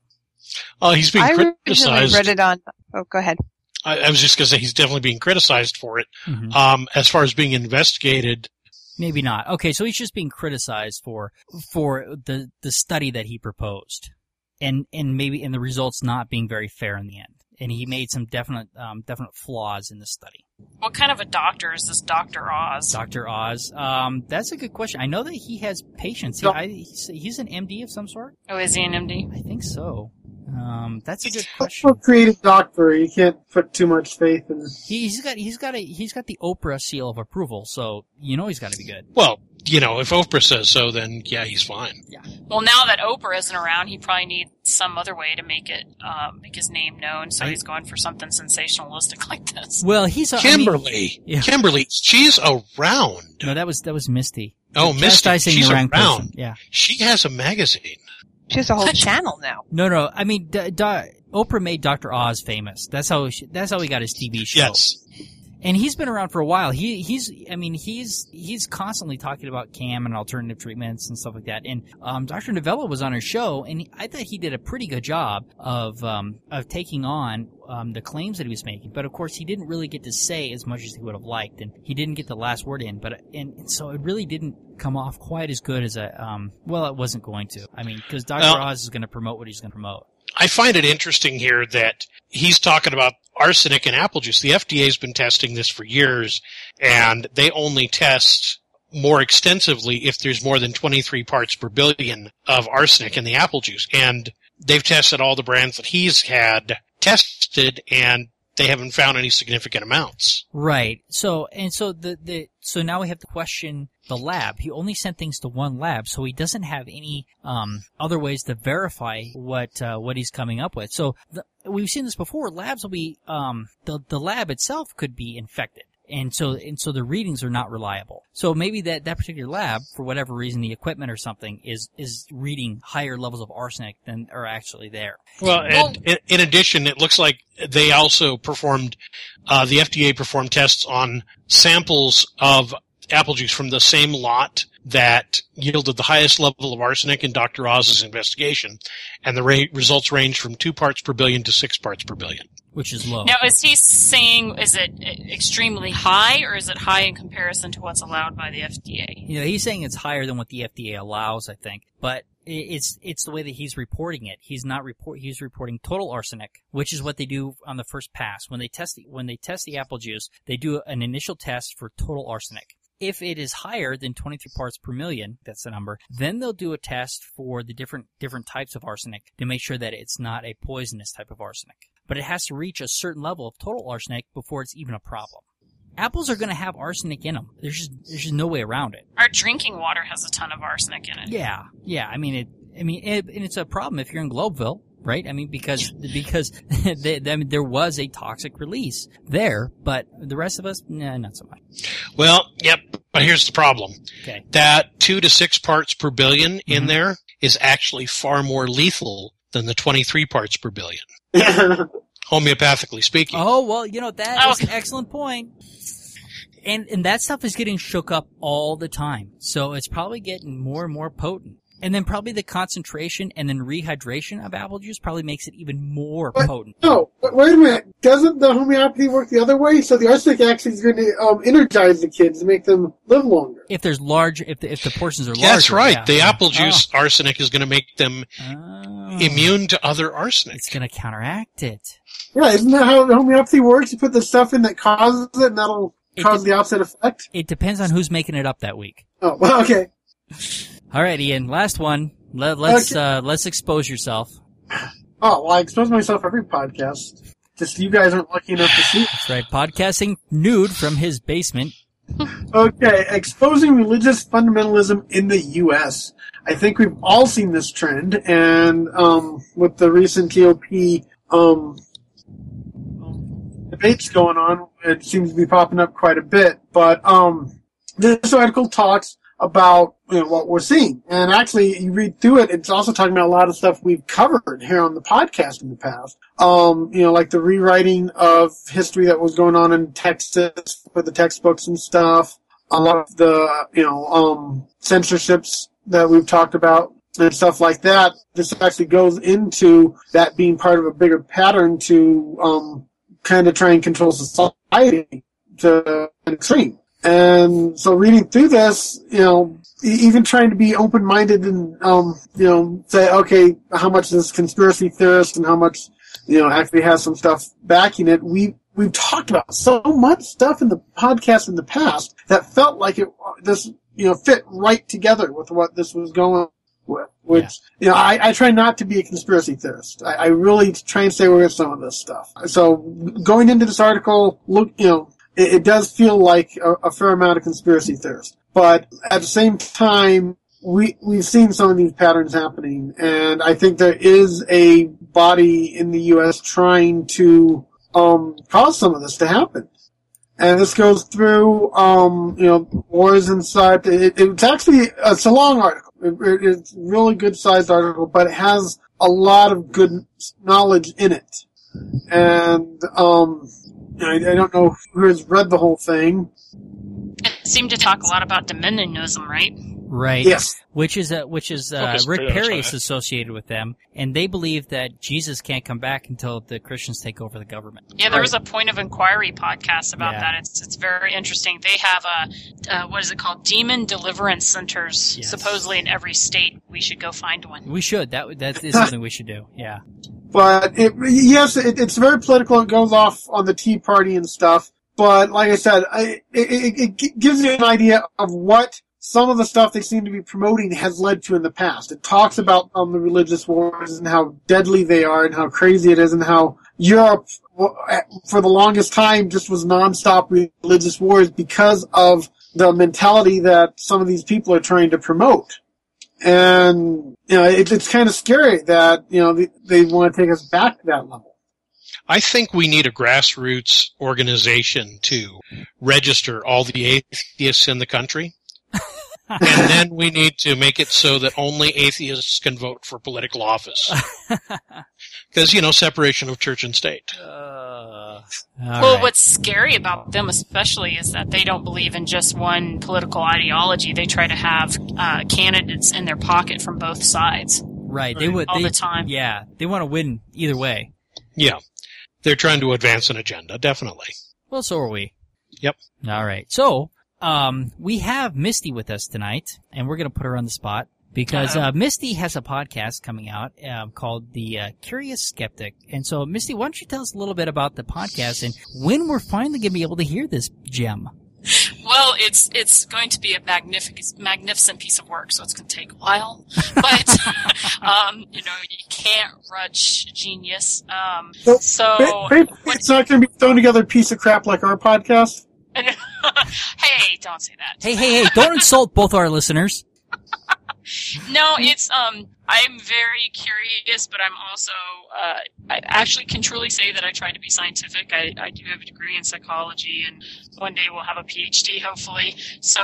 Uh, he's being I originally criticized. read it on. Oh, go ahead. I, I was just going to say he's definitely being criticized for it. Mhm. Um, as far as being investigated, Maybe not. Okay, so he's just being criticized for for the the study that he proposed, and and maybe in the results not being very fair in the end. And he made some definite um, definite flaws in the study. What kind of a doctor is this Dr. Oz? Dr. Oz, um, that's a good question. I know that he has patients. He, I, he's, he's an MD of some sort. Oh, is he an MD? I think so. Um, that's a good For question. a creative doctor, you can't put too much faith in. He, he's got he's got a he's got the Oprah seal of approval, so you know he's got to be good. well, you know, if Oprah says so, then yeah, he's fine. Yeah. Well, now that Oprah isn't around, he probably needs some other way to make it, um, make his name known. So I- he's going for something sensationalistic like this. Well, he's a, I mean- Kimberly, Yeah. Kimberly, she's around. no, that was that was Misty. Oh, Misty, Chastising she's around. person. Yeah. She has a magazine. She has a whole channel now. No, no. I mean, D- D- Oprah made Dr. Oz famous. That's how she, that's how he got his TV show. Yes. And he's been around for a while. He he's I mean he's he's constantly talking about CAM and alternative treatments and stuff like that. And um, Dr. Novella was on her show, and he, I thought he did a pretty good job of um, of taking on um, the claims that he was making. But of course, he didn't really get to say as much as he would have liked, and he didn't get the last word in. But and, and so it really didn't come off quite as good as a um, well, it wasn't going to. I mean, because Dr. Well- Oz is going to promote what he's going to promote. I find it interesting here that he's talking about arsenic in apple juice. The FDA's been testing this for years, and they only test more extensively if there's more than 23 parts per billion of arsenic in the apple juice. And they've tested all the brands that he's had tested, and they haven't found any significant amounts. Right. So and so the the so now we have to question the lab. He only sent things to one lab, so he doesn't have any um, other ways to verify what uh, what he's coming up with. So the, we've seen this before. Labs will be um, the the lab itself could be infected. And so, and so the readings are not reliable. So maybe that, that particular lab, for whatever reason, the equipment or something is, is reading higher levels of arsenic than are actually there. Well, and in, in addition, it looks like they also performed, uh, the FDA performed tests on samples of apple juice from the same lot that yielded the highest level of arsenic in Dr. Oz's investigation, and the ra- results ranged from two parts per billion to six parts per billion. Which is low. Now, is he saying is it extremely high, or is it high in comparison to what's allowed by the FDA? You know, he's saying it's higher than what the FDA allows, I think, but it's it's the way that he's reporting it. He's not report. He's reporting total arsenic, which is what they do on the first pass when they test the, when they test the apple juice. They do an initial test for total arsenic. If it is higher than 23 parts per million, that's the number, then they'll do a test for the different different types of arsenic to make sure that it's not a poisonous type of arsenic. But it has to reach a certain level of total arsenic before it's even a problem. Apples are going to have arsenic in them. There's just there's just no way around it. Our drinking water has a ton of arsenic in it. Yeah, yeah. I mean it. I mean, it, and it's a problem if you're in Globeville, right? I mean, because because they, I mean, there was a toxic release there, but the rest of us, nah, not so much. Well, yep. But here's the problem: Okay. that two to six parts per 1000000000 in Mhm. there is actually far more lethal than the 23 parts per billion, homeopathically speaking. Oh well, you know that Oh. is an oh. excellent point. And and that stuff is getting shook up all the time, so it's probably getting more and more potent. And then probably the concentration and then rehydration of apple juice probably makes it even more What? potent. No, but wait a minute. Doesn't the homeopathy work the other way? So the arsenic actually is going to um, energize the kids and make them live longer. If there's large, if the, if the portions are large. That's right. yeah. The apple juice arsenic is going to make them Oh. immune to other arsenic. It's going to counteract it. Yeah, isn't that how homeopathy works? You put the stuff in that causes it, and that'll It cause de- the opposite effect. It depends on who's making it up that week. Oh, well, okay. All right, Ian. Last one. Let, let's Okay. uh, let's expose yourself. Oh, well, I expose myself every podcast. Just you guys aren't lucky enough to see. it. That's right. Podcasting nude from his basement. Okay, exposing religious fundamentalism in the U.S. I think we've all seen this trend, and um, with the recent GOP um, debates going on, it seems to be popping up quite a bit. But um, this article talks about you know, what we're seeing, and actually, you read through it, it's also talking about a lot of stuff we've covered here on the podcast in the past. Um, you know, like the rewriting of history that was going on in Texas with the textbooks and stuff. A lot of the you know um, censorships that we've talked about and stuff like that. This actually goes into that being part of a bigger pattern to um, kind of try and control society to an extreme. And so reading through this, you know, even trying to be open-minded and, um, you know, say, okay, how much is conspiracy theorist and how much, you know, actually has some stuff backing it. We, we've talked about so much stuff in the podcast in the past that felt like it, this, you know, fit right together with what this was going with, which, you know, I, I try not to be a conspiracy theorist. I, I really try and stay away with some of this stuff. So going into this article, look, you know, it, it does feel like a, a fair amount of conspiracy theorist. But at the same time, we, we've seen some of these patterns happening, and I think there is a body in the U.S. trying to, um, cause some of this to happen. And this goes through, um, you know, wars such. It, it's actually, it's a long article. It- it's a really good sized article, but it has a lot of good knowledge in it. And, um, I, I don't know who has read the whole thing. It seemed to talk a lot about dominionism, right? Right. Yes. Which is uh, which is uh, Rick Perry is associated with them, and they believe that Jesus can't come back until the Christians take over the government. Yeah, there Right. was a point of inquiry podcast about Yeah. that. It's it's very interesting. They have a uh, what is it called? Demon deliverance centers. Yes. Supposedly in every state, we should go find one. We should. That would- that is something we should do. Yeah. But it, yes, it, it's very political. It goes off on the Tea Party and stuff. But like I said, I, it, it, it gives you an idea of what some of the stuff they seem to be promoting has led to in the past. It talks about um, the religious wars and how deadly they are and how crazy it is and how Europe for the longest time just was nonstop religious wars because of the mentality that some of these people are trying to promote. And, you know, it, it's kind of scary that, you know, they, they want to take us back to that level. I think we need a grassroots organization to register all the atheists in the country. And then we need to make it so that only atheists can vote for political office. Because, you know, separation of church and state. Uh, well, what's scary about them, especially, is that they don't believe in just one political ideology. They try to have uh, candidates in their pocket from both sides. Right. They would all they, the time. Yeah, they want to win either way. Yeah. They're trying to advance an agenda, definitely. Well, so are we. Yep. All right. So, um, we have Misty with us tonight, and we're going to put her on the spot because uh, Misty has a podcast coming out um, called The uh, Curious Skeptic. And so, Misty, why don't you tell us a little bit about the podcast and when we're finally going to be able to hear this gem? Well, it's it's going to be a magnificent magnificent piece of work, so it's going to take a while. But um, you know, you can't rush genius. Um, So, so it's not going to be thrown together piece of crap like our podcast. hey, don't say that. Hey, hey, hey! Don't insult both our listeners. No, it's um. I'm very curious, but I'm also uh, I actually can truly say that I try to be scientific. I, I do have a degree in psychology, and one day we'll have a PhD, hopefully. So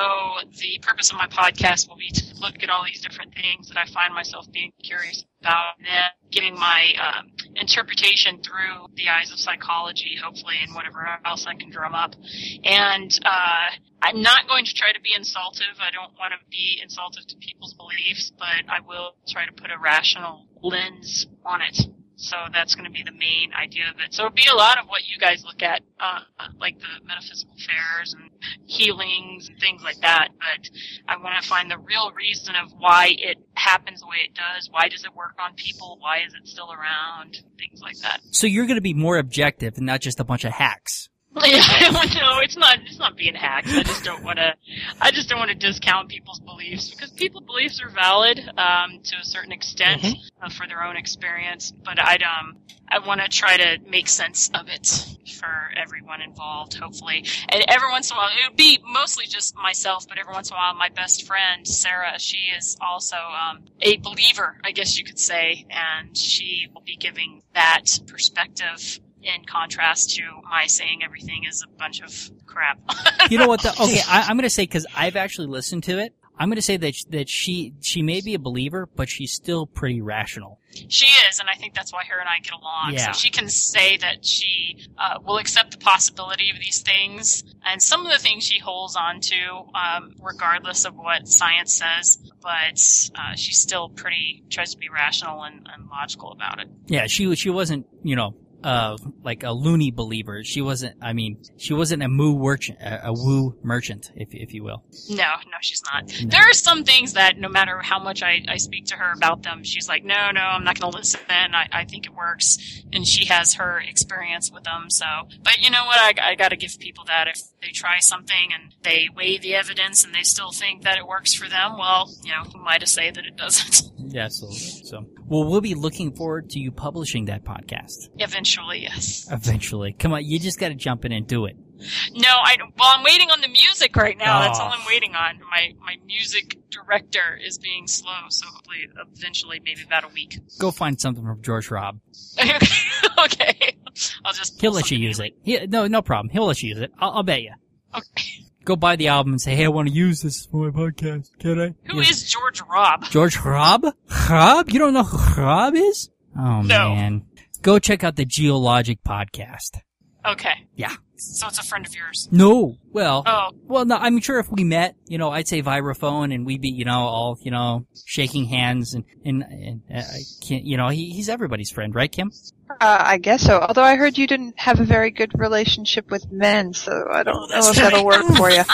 the purpose of my podcast will be to look at all these different things that I find myself being curious about, and then giving my um, interpretation through the eyes of psychology, hopefully, and whatever else I can drum up. And uh, I'm not going to try to be insultive. I don't want to be insultive to people's beliefs, but I will try to put a rational lens on it. So that's going to be the main idea of it. So it'll be a lot of what you guys look at, uh, like the metaphysical fairs and healings and things like that. But I want to find the real reason of why it happens the way it does. Why does it work on people? Why is it still around? Things like that. So you're going to be more objective and not just a bunch of hacks. Yeah, no, it's not. It's not being hacked. I just don't want to. I just don't want to discount people's beliefs because people's beliefs are valid um, to a certain extent uh, for their own experience. But I'd um, I want to try to make sense of it for everyone involved, hopefully. And every once in a while, it would be mostly just myself, but every once in a while, my best friend Sarah, she is also um, a believer, I guess you could say, and she will be giving that perspective in contrast to my saying everything is a bunch of crap. You know what? The, okay, I, I'm going to say because I've actually listened to it. I'm going to say that that she she may be a believer, but she's still pretty rational. She is, and I think that's why her and I get along. Yeah. So she can say that she uh, will accept the possibility of these things, and some of the things she holds on to, um, regardless of what science says. But uh, she's still pretty tries to be rational and, and logical about it. Yeah, she she wasn't you know uh like a loony believer. She wasn't. I mean, she wasn't a moo merchant, a, a woo merchant, if if you will. No, no, she's not. There are some things that no matter how much I, I speak to her about them, she's like, no, no, I'm not going to listen. I, I think it works. And she has her experience with them. So, but you know what? I, I got to give people that if they try something and they weigh the evidence and they still think that it works for them, well, you know, who am I to say that it doesn't? Yeah, absolutely. So, well, we'll be looking forward to you publishing that podcast Eventually, yes. eventually. Come on, you just got to jump in and do it. No, I well, I'm waiting on the music right now. That's Oh. all ah. I'm waiting on. My my music director is being slow, so hopefully, eventually, maybe about a week. Go find something from George Hrab. okay, I'll just. He'll let you use it. He, no, no problem. He'll let you use it. I'll, I'll bet you. Okay. Go buy the album and say, "Hey, I want to use this for my podcast. Can I?" Who is George Hrab? George Hrab? Hrab? You don't know who Hrab is? Oh No. man. Go check out the Geologic podcast. Okay. Yeah. So it's a friend of yours. No. Well, Oh, well, no, I'm sure if we met, you know, I'd say vibraphone and we'd be, you know, all, you know, shaking hands and, and, and uh, I can't, you know, he, he's everybody's friend, right, Kim? Uh, I guess so. Although I heard you didn't have a very good relationship with men, so I don't know if that'll work for you.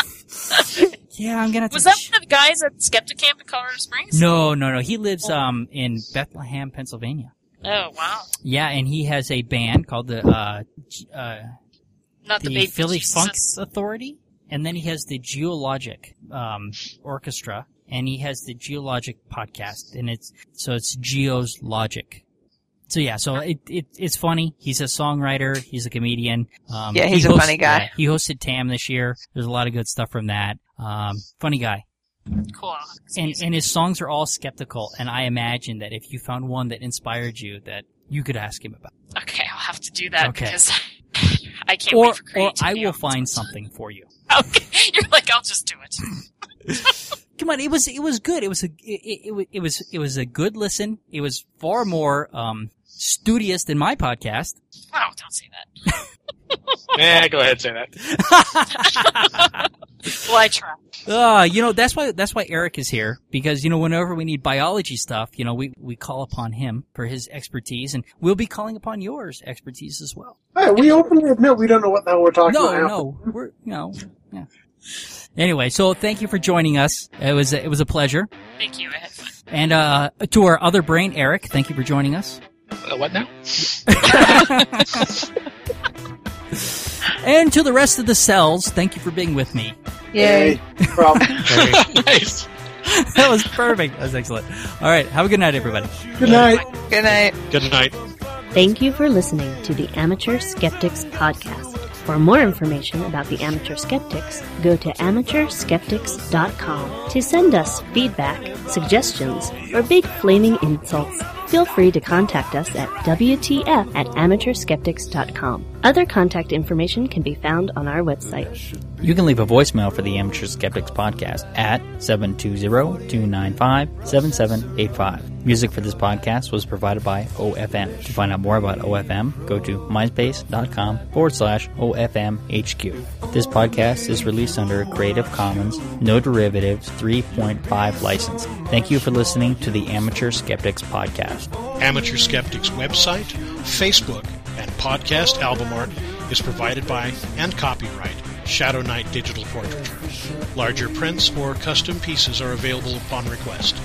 Yeah, I'm gonna have was to. that one of the guys at Skeptic Camp in Colorado Springs? no, no, no. He lives, um, in Bethlehem, Pennsylvania. Oh wow. Yeah, and he has a band called the, uh, uh, Not the, the baby Philly Jesus. Funk Authority, and then he has the Geologic um, Orchestra, and he has the Geologic podcast, and it's so it's Geo's Logic. so yeah, so it, it it's funny. He's a songwriter. He's a comedian. Um, Yeah, he he's a hosts- funny guy. yeah, he hosted TAM this year. There's a lot of good stuff from that. Um, funny guy. Cool. And and his songs are all skeptical. And I imagine that if you found one that inspired you, that you could ask him about. Okay, I'll have to do that Okay. because I can't Or wait for or creativity. I will find something for you. Okay, you're like, I'll just do it. Come on, it was it was good. It was a it, it, it was it was a good listen. It was far more um studious than my podcast. Oh, don't say that. Yeah, go ahead and say that. Well, I try. Uh, you know, that's why, that's why Eric is here. Because, you know, whenever we need biology stuff, you know, we, we call upon him for his expertise and we'll be calling upon yours expertise as well. Hey, we openly admit we don't know what the hell we're talking No, about. no, no, we're, you know, yeah. Anyway, so thank you for joining us. It was, it was a pleasure. Thank you. I had fun. And, uh, to our other brain, Eric, thank you for joining us. Uh, what now? And to the rest of the cells, thank you for being with me. Yay. No problem. nice. That was perfect. That was excellent. All right. Have a good night, everybody. Good night. Good night. Good night. Thank you for listening to the Amateur Skeptics Podcast. For more information about the Amateur Skeptics, go to amateurskeptics.com. To send us feedback, suggestions, or big flaming insults, feel free to contact us at WTF at amateurskeptics.com. Other contact information can be found on our website. You can leave a voicemail for the Amateur Skeptics podcast at 720-295-7785. Music for this podcast was provided by OFM. To find out more about OFM, go to myspace.com forward slash OFMHQ. This podcast is released under a Creative Commons, no derivatives 3.5 license. Thank you for listening to the Amateur Skeptics podcast. Amateur Skeptics website, Facebook, and podcast album art is provided by and copyright Shadow Knight Digital Portraiture. Larger prints or custom pieces are available upon request.